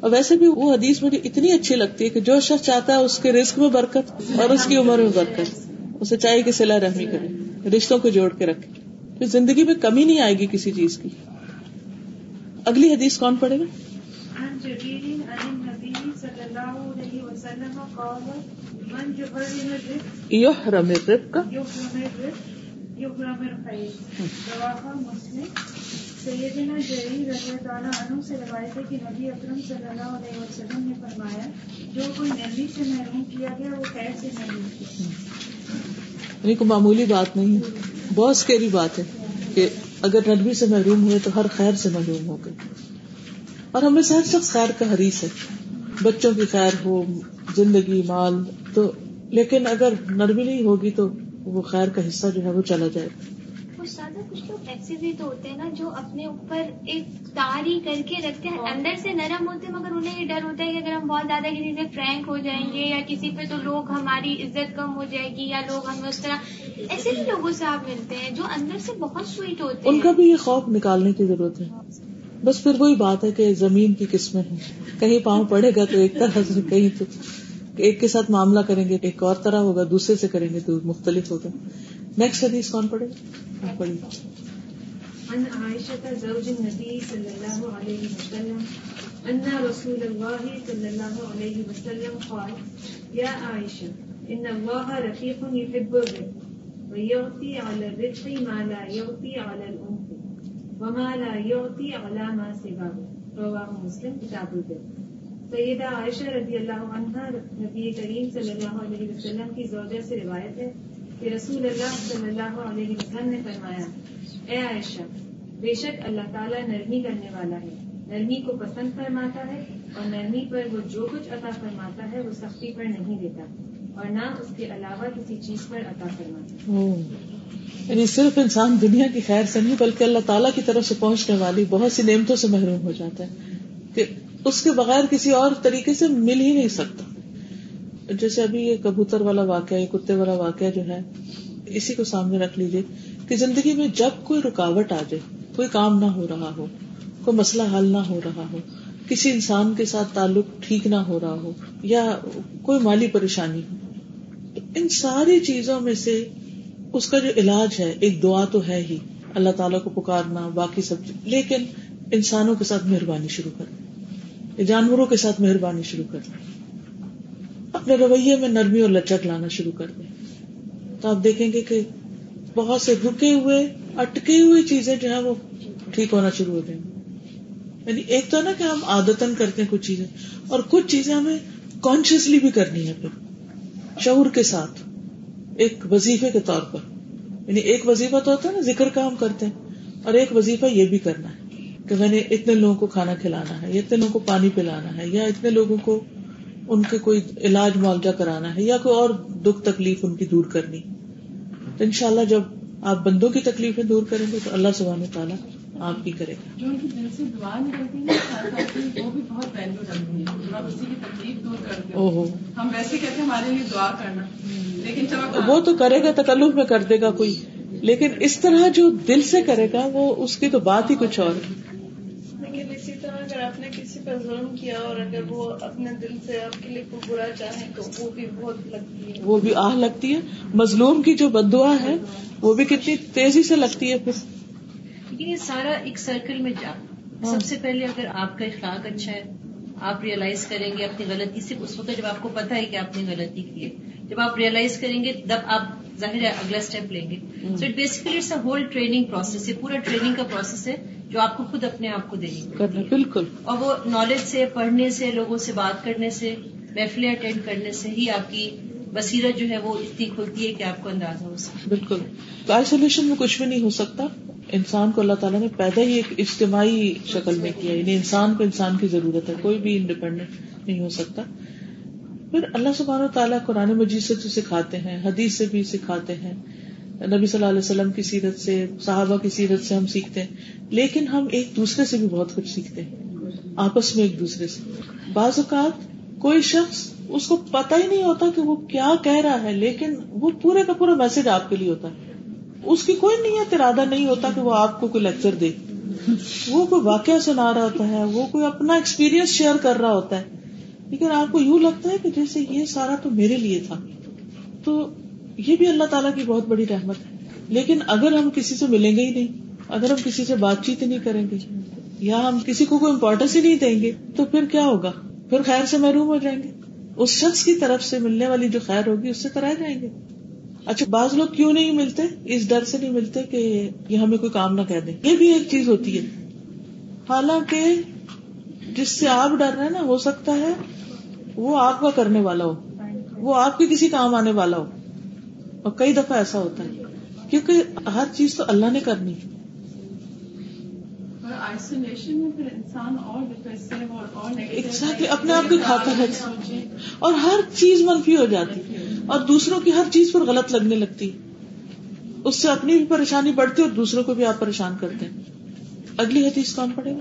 اور ویسے بھی وہ حدیث مجھے اتنی اچھی لگتی ہے کہ جو شخص چاہتا ہے اس کے رسک میں برکت اور اس کی عمر میں برکت۔ اسے چاہیے کہ سلا رحمی کرے رشتوں کو جوڑ کے رکھے۔ پھر زندگی میں کمی نہیں آئے گی کسی چیز کی۔ اگلی حدیث کون پڑے گا؟ سیدنا رضی اللہ عنہ سے روایت ہے کہ نبی اکرم صلی اللہ علیہ وسلم نے فرمایا جو کوئی نبی سے محروم کیا گیا وہ خیر سے محروم یعنی کوئی معمولی بات نہیں بہت اسکیری بات ہے کہ اگر نرمی سے محروم ہوئے تو ہر خیر سے محروم ہو گئے۔ اور ہمیں ہر شخص خیر کا حریث ہے۔ بچوں کی خیر ہو، زندگی، مال، تو لیکن اگر نرمی نہیں ہوگی تو وہ خیر کا حصہ جو ہے وہ چلا جائے گا۔ کچھ لوگ ایسے بھی تو ہوتے ہیں نا جو اپنے اوپر ایک تاری کر کے رکھتے ہیں۔ اندر سے نرم ہوتے ہیں مگر انہیں یہ ڈر ہوتا ہے کہ اگر ہم بہت زیادہ کسی سے فرینک ہو جائیں گے یا کسی پہ تو لوگ ہماری عزت کم ہو جائے گی یا لوگ ہمیں اس طرح ایسے بھی لوگوں سے آپ ملتے ہیں جو اندر سے بہت سویٹ ہوتے ہیں۔ ان کا بھی یہ خوف نکالنے کی ضرورت ہے۔ بس پھر وہی بات ہے کہ زمین کی قسمیں ہیں۔ کہیں پاؤں پڑے گا تو ایک طرح سے کہیں تو۔ ایک کے ساتھ معاملہ کریں گے، ایک اور طرح ہوگا، دوسرے سے کریں گے تو مختلف ہوگا۔ نیکسٹ حدیث کون پڑے گا عن عائشة زوج النبي صلى الله عليه وسلم، أن رسول الله صلى الله عليه وسلم قال، يا عائشة، إن الله رفيق يحب الرفق، ويعطي على الرفق ما لا يعطي على الأنف، وما لا يعطي على ما سواه، رواه مسلم، كتاب البر سیدہ عائشہ رضی اللہ عنہ نبی کریم صلی اللہ علیہ وسلم کی زوجہ سے روایت ہے کہ رسول اللہ صلی اللہ علیہ وسلم نے فرمایا، اے عائشہ، بے شک اللہ تعالیٰ نرمی کرنے والا ہے، نرمی کو پسند فرماتا ہے اور نرمی پر وہ جو کچھ عطا فرماتا ہے وہ سختی پر نہیں دیتا اور نہ اس کے علاوہ کسی چیز پر عطا فرماتا یعنی صرف انسان دنیا کی خیر سے نہیں، بلکہ اللہ تعالیٰ کی طرف سے پہنچنے والی بہت سی نعمتوں سے محروم ہو جاتا ہے کہ اس کے بغیر کسی اور طریقے سے مل ہی نہیں سکتا۔ جیسے ابھی یہ کبوتر والا واقعہ، یہ کتے والا واقعہ جو ہے، اسی کو سامنے رکھ لیجیے کہ زندگی میں جب کوئی رکاوٹ آ جائے، کوئی کام نہ ہو رہا ہو، کوئی مسئلہ حل نہ ہو رہا ہو، کسی انسان کے ساتھ تعلق ٹھیک نہ ہو رہا ہو، یا کوئی مالی پریشانی ہو، ان ساری چیزوں میں سے اس کا جو علاج ہے، ایک دعا تو ہے ہی۔ اللہ تعالیٰ کو پکارنا، باقی سب لیکن انسانوں کے ساتھ مہربانی شروع کر جانوروں کے ساتھ مہربانی شروع کر دیں۔ اپنے رویے میں نرمی اور لچک لانا شروع کر دیں۔ تو آپ دیکھیں گے کہ بہت سے رکے ہوئے اٹکی ہوئی چیزیں جو ہے وہ ٹھیک ہونا شروع ہو جائیں گی۔ یعنی ایک تو نا کہ ہم آدتن کرتے ہیں کچھ چیزیں، اور کچھ چیزیں ہمیں کانشیسلی بھی کرنی ہے پھر۔ شعور کے ساتھ، ایک وظیفے کے طور پر۔ یعنی ایک وظیفہ تو ہوتا ہے نا، ذکر کا ہم کرتے ہیں، اور ایک وظیفہ یہ بھی کرنا ہے۔ کہ میں نے اتنے لوگوں کو کھانا کھلانا ہے یا اتنے لوگوں کو پانی پلانا ہے یا اتنے لوگوں کو ان کے کوئی علاج معالجہ کرانا ہے یا کوئی اور دکھ تکلیف ان کی دور کرنی تو انشاءاللہ جب آپ بندوں کی تکلیفیں دور کریں گے تو اللہ سبحانہ تعالیٰ آپ کی کرے گا۔ جو ان کی دل سے دعا نکلتی ہے وہ بھی بہت ویلو رکھتی ہے آپ اسی کی تکلیف دور کرتے ہو ہم ویسے کہتے ہیں ہمارے لیے دعا کرنا۔ لیکن جب وہ تو کرے گا تکلف میں کر دے گا کوئی۔ لیکن اس طرح جو دل سے کرے گا وہ اس کی تو بات ہی کچھ اور اگر آپ نے کسی پر ظلم کیا اور اگر وہ اپنے دل سے آپ کے لیے کوئی برا چاہیں تو وہ بھی بہت لگتی ہے۔ وہ بھی آہ لگتی ہے۔ مظلوم کی جو بد دعا ہے وہ بھی کتنی تیزی سے لگتی ہے پھر۔ یہ سارا ایک سرکل میں جا۔ ہاں۔ سب سے پہلے اگر آپ کا اخلاق اچھا ہے آپ ریئلائز کریں گے اپنی غلطی سے۔ اس وقت جب آپ کو پتا ہے کہ آپ نے غلطی کی ہے جب آپ ریئلائز کریں گے تب آپ ظاہر ہے اگلا اسٹیپ لیں گے۔ So it basically it's a whole training process ہے پورا ٹریننگ کا پروسیس ہے۔ جو آپ کو خود اپنے آپ کو دینی بالکل۔ اور وہ نالج سے پڑھنے سے لوگوں سے بات کرنے سے محفلیں اٹینڈ کرنے سے ہی آپ کی بصیرت جو ہے وہ اتنی کھلتی ہے کہ آپ کو اندازہ ہو سکتا بالکل۔ آئسولیشن میں کچھ بھی نہیں ہو سکتا۔ انسان کو اللہ تعالیٰ نے پیدا ہی ایک اجتماعی شکل میں کیا یعنی انسان کو انسان کی ضرورت ہے۔ کوئی بھی انڈیپینڈنٹ نہیں ہو سکتا۔ پھر اللہ سبحانہ تعالیٰ قرآن مجید سے سکھاتے ہیں حدیث سے بھی سکھاتے ہیں۔ نبی صلی اللہ علیہ وسلم کی سیرت سے، صحابہ کی سیرت سے ہم سیکھتے ہیں۔ لیکن ہم ایک دوسرے سے بھی بہت کچھ سیکھتے ہیں۔ آپس میں ایک دوسرے سے۔ بعض اوقات کوئی شخص اس کو پتا ہی نہیں ہوتا کہ وہ کیا کہہ رہا ہے، لیکن وہ پورے کا پورا میسج آپ کے لیے ہوتا ہے۔ اس کی کوئی نیت، ارادہ نہیں ہوتا کہ وہ آپ کو کوئی لیکچر دے۔ وہ کوئی واقعہ سنا رہا ہوتا ہے، وہ کوئی اپنا ایکسپیرئنس شیئر کر رہا ہوتا ہے۔ لیکن آپ کو یوں لگتا ہے کہ جیسے یہ سارا تو میرے لیے تھا۔ تو یہ بھی اللہ تعالیٰ کی بہت بڑی رحمت ہے۔ لیکن اگر ہم کسی سے ملیں گے ہی نہیں، اگر ہم کسی سے بات چیت نہیں کریں گے، یا ہم کسی کو کوئی امپورٹینس ہی نہیں دیں گے، تو پھر کیا ہوگا؟ پھر خیر سے محروم ہو جائیں گے۔ اس شخص کی طرف سے ملنے والی جو خیر ہوگی، اس سے کرائے جائیں گے۔ اچھا بعض لوگ کیوں نہیں ملتے؟ اس ڈر سے نہیں ملتے کہ یہ ہمیں کوئی کام نہ کہہ دیں۔ یہ بھی ایک چیز ہوتی ہے۔ حالانکہ جس سے آپ ڈر رہے ہیں نا، ہو سکتا ہے وہ آپ کا کرنے والا ہو۔ وہ آپ کے کسی کام آنے والا ہو۔ اور کئی دفعہ ایسا ہوتا ہے۔ کیونکہ ہر چیز تو اللہ نے کرنی ایگزیکٹلی اپنے آپ کی کھاتا ہے۔ اور ہر چیز منفی ہو جاتی۔ اور دوسروں کی ہر چیز پر غلط لگنے لگتی۔ اس سے اپنی بھی پریشانی بڑھتی اور دوسروں کو بھی آپ پریشان کرتے ہیں۔ اگلی حدیث کون پڑے گا؟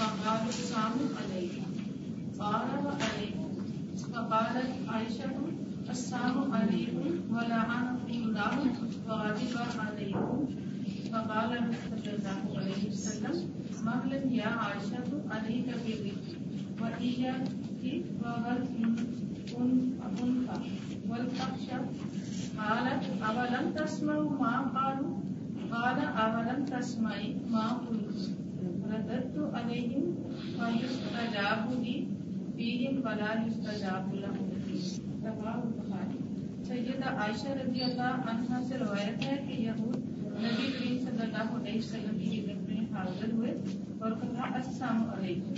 السلام علیکم. ولعنکم اللہ وغضب علیکم. فقال صلی اللہ علیہ وسلم مهلا یا عائشہ علیک بالذکر وإياك والأنثى والفحش قالت، أولم تسمعوا ما قالوا؟ قال، أولم تسمعي ما قلت رددت عليهم فيستجاب لي فيهم ولا يستجاب لهم سیدہ عائشہ رضی اللہ عنہ سے روایت ہے کہ یہود نبی کریم صلی اللہ علیہ وسلم کی خدمت میں حاضر ہوئے اور کہا السلام علیکم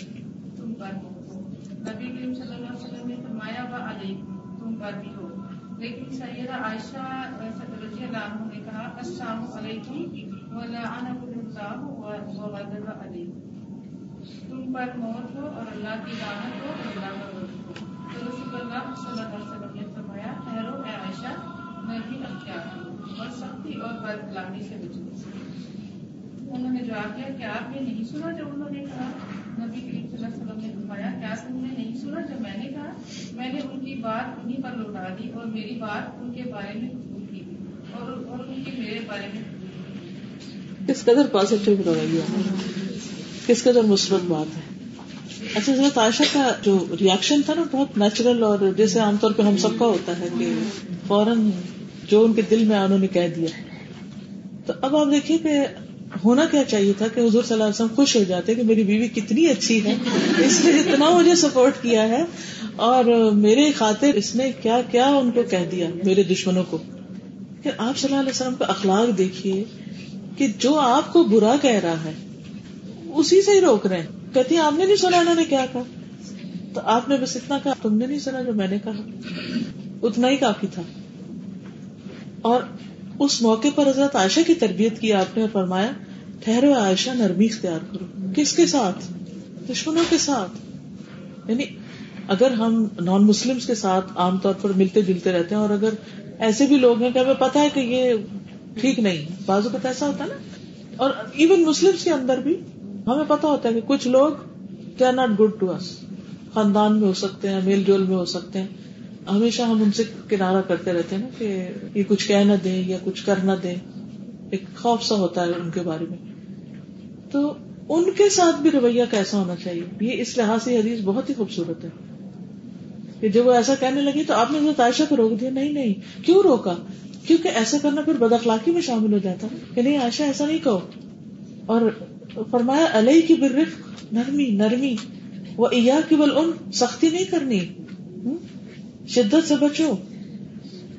تم پر ہو نبی کریم صلی اللہ علیہ وسلم نے فرمایا و علیکم تم پر بھی ہو لیکن سیدہ عائشہ رضی اللہ عنہ نے کہا السلام علیکم ولعنکم اللہ وغضب علیکم تم پر موت ہو اور اللہ کی لعنت ہو اور اللہ کا غضب ہو۔ تو رسول اللہ صلی اللہ علیہ وسلم نے فرمایا، ٹھہرو اے عائشہ، میں بھی اختیار ہوں۔ اور سختی اور بد کلامی سے بچوں انہوں نے جواب دیا کہ آپ نے نہیں سنا جب انہوں نے کہا؟ نبی کریم صلی اللہ علیہ وسلم نے فرمایا، کیا تم نے نہیں سنا جب میں نے کہا؟ میں نے ان کی بات انہیں پر لوٹا دی اور میری بات ان کے بارے میں قبول کی۔ اور ان کی میرے بارے میں کس قدر پازیٹو رویہ کس قدر مثبت بات ہے؟ اچھا حضرت عائشہ کا جو ریئیکشن تھا نا، بہت نیچرل اور جیسے عام طور پہ ہم سب کا ہوتا ہے کہ فوراً جو ان کے دل میں انہوں نے کہہ دیا۔ تو اب آپ دیکھیے کہ ہونا کیا چاہیے تھا کہ حضور صلی اللہ علیہ وسلم خوش ہو جاتے کہ میری بیوی کتنی اچھی ہے، اس نے اتنا مجھے سپورٹ کیا ہے۔ اور میرے خاطر اس نے کیا کیا ان کو کہہ دیا، میرے دشمنوں کو۔ کہ آپ صلی اللہ علیہ وسلم کا اخلاق دیکھیے۔ کہ جو آپ کو برا کہہ رہا ہے، اسی سے ہی روک رہے ہیں۔ کہتی آپ نے نہیں سنا انہوں نے کیا کہا؟ تو آپ نے بس اتنا کہا، تم نے نہیں سنا جو میں نے کہا؟ اتنا ہی کافی تھا۔ اور اس موقع پر حضرت عائشہ کی تربیت کی آپ نے فرمایا، ٹھہرو عائشہ، نرمی اختیار کرو۔ کس کے ساتھ؟ دشمنوں کے ساتھ۔ یعنی اگر ہم نان مسلم کے ساتھ عام طور پر ملتے جلتے رہتے ہیں اور اگر ایسے بھی لوگ ہیں کہ ہمیں پتا ہے کہ یہ ٹھیک نہیں۔ بازو کا ایسا ہوتا ہے نا۔ اور ایون مسلم کے اندر بھی ہمیں پتا ہوتا ہے کہ کچھ لوگ they are not good to اس خاندان میں ہو سکتے ہیں، میل جول میں ہو سکتے ہیں۔ ہمیشہ ہم ان سے کنارا کرتے رہتے ہیں نا کہ یہ کچھ کہہ نہ دیں یا کچھ کر نہ دیں۔ ایک خوف سا ہوتا ہے ان کے بارے میں۔ تو ان کے ساتھ بھی رویہ کیسا ہونا چاہیے؟ یہ اس لحاظ سے حدیث بہت ہی خوبصورت ہے۔ کہ جب وہ ایسا کہنے لگی تو آپ نے عائشہ کو روک دیا۔ نہیں نہیں۔ کیوں روکا؟ کیونکہ ایسا کرنا پھر بد اخلاقی میں شامل ہو جاتا کہ نہیں، عائشہ، ایسا نہیں کہو۔ اور فرمایا علیہ کی برف نرمی نرمی۔ وہ ایا کی بل ان سختی نہیں کرنی۔ شدت سے بچو۔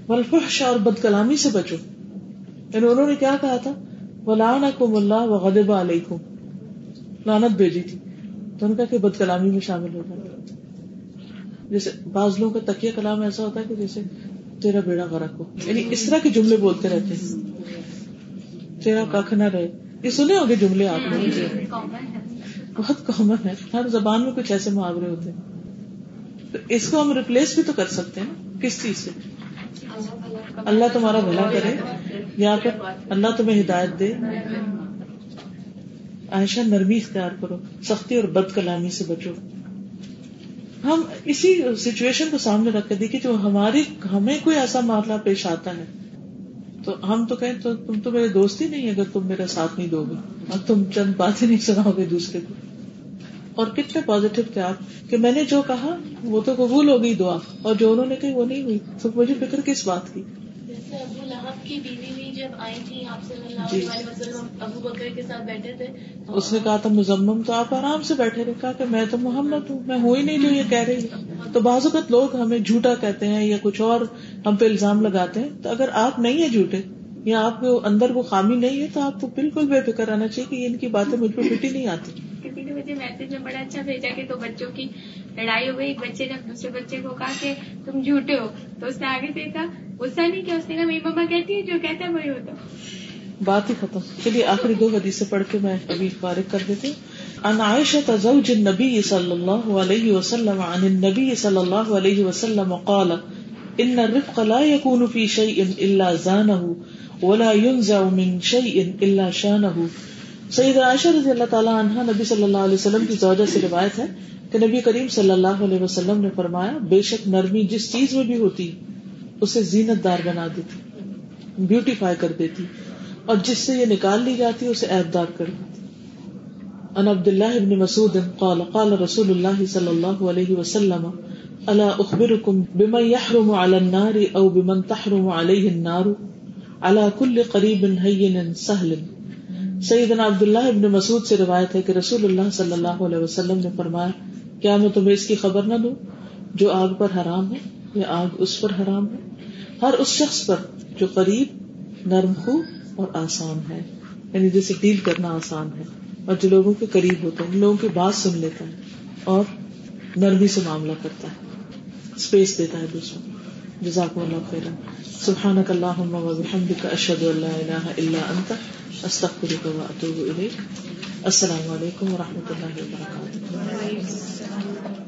ولفحش اور بد کلامی سے بچو۔ یعنی انہوں نے کیا کہا تھا؟ وہ کم اللہ و غدبا لانت بھیجی تھی۔ تو ان کا کہ بد کلامی میں شامل ہو گیا جیسے بعض لوگوں کا تکیہ کلام ایسا ہوتا ہے کہ جیسے تیرا بیڑا غرق ہو۔ یعنی اس طرح کے جملے بولتے رہتے ہیں۔ تیرا کھ نہ رہے۔ یہ سنے ہوگے جملے آپ نے بہت کامن ہے۔ ہر زبان میں کچھ ایسے محاورے ہوتے ہیں۔ تو اس کو ہم ریپلیس بھی تو کر سکتے ہیں۔ کس چیز سے؟ اللہ تمہارا بھلا کرے۔ یا پھر اللہ تمہیں ہدایت دے۔ عائشہ نرمی اختیار کرو۔ سختی اور بد کلامی سے بچو۔ ہم اسی سچویشن کو سامنے رکھ کے دیکھیے جو ہماری ہمیں کوئی ایسا معاملہ پیش آتا ہے۔ تو ہم تو کہیں تو تم تو میرے دوست ہی نہیں اگر تم میرا ساتھ نہیں دو گے۔ اور تم چند باتیں نہیں سناؤ گے دوسرے کو۔ اور کتنے پازیٹو تھے آپ کہ میں نے جو کہا، وہ تو قبول ہو گئی دعا۔ اور جو انہوں نے کہی، وہ نہیں ہوئی۔ تو مجھے فکر کس بات کی؟ جیسے ابو لہب کی بیوی بھی جب آئی تھی آپ صلی اللہ جی۔ علیہ وسلم ابو بکر کے ساتھ بیٹھے تھے اس نے کہا تھا مزمم تو آپ آرام سے بیٹھے رہے۔ کہا کہ میں تو محمد ہوں میں ہوں ہی نہیں جو یہ کہہ رہی تو بعض اوقات لوگ ہمیں جھوٹا کہتے ہیں یا کچھ اور ہم پہ الزام لگاتے ہیں۔ تو اگر آپ نہیں ہے جھوٹے یا آپ کے اندر وہ خامی نہیں ہے تو آپ کو بالکل بے فکر آنا چاہیے کہ ان کی باتیں مجھ پہ فٹی نہیں آتی۔ مجھے میسج میں بڑا اچھا بھیجا کہ دو بچوں کی لڑائی ہو گئی، ایک بچے نے دوسرے بچے کو کہا کہ تم جھوٹے ہو۔ تو اس نے آگے دیکھا، غصہ نہیں کیا، اس نے کہا، میری مما کہتی ہے جو کہتا ہے وہی ہوتا بات ہی ختم۔ چلیے، آخری دو حدیث سے پڑھ کے میں ابھی فارغ کر دیتی ہوں۔ ان عائشة زوج النبي صلى الله عليه وسلم عن النبي صلى الله عليه وسلم قال ان الرفق لا يكون في شيء الا زانه، ولا ينزع من شيء الا شانه. سید عائشہ رضی اللہ تعالیٰ عنہ نبی صلی اللہ علیہ وسلم کی زوجہ سے روایت ہے کہ نبی کریم صلی اللہ علیہ وسلم نے فرمایا، بے شک نرمی جس چیز میں بھی ہوتی، اسے زینت دار بنا دیتی بیوٹیفائی کر دیتی، اور جس سے یہ نکال لی جاتی، اسے عیب دار کر دیتی۔ ان عبد اللہ ابن مسعود قال قال رسول اللہ صلی اللہ علیہ وسلم، الا اخبركم بمن يحرم على النار او بمن تحرم عليه النار؟ على كل قريب هين سهل سیدنا عبداللہ ابن مسعود سے روایت ہے کہ رسول اللہ صلی اللہ علیہ وسلم نے فرمایا، کیا میں تمہیں اس کی خبر نہ دوں؟ جو آگ پر حرام ہے یا آگ اس پر حرام ہے؟ ہر اس شخص پر جو قریب، نرم خو اور آسان ہے۔ یعنی جسے ڈیل کرنا آسان ہے۔ اور جو لوگوں کے قریب ہوتا ہے لوگوں کی بات سن لیتا ہے اور نرمی سے معاملہ کرتا ہے۔ اسپیس دیتا ہے دوسروں جزاک اللہ خیر سبحانک اللہم و بحمدک، اشہد ان لا الہ الا انت۔ استغفرك واتوب اليك السلام علیکم ورحمۃ اللہ وبرکاتہ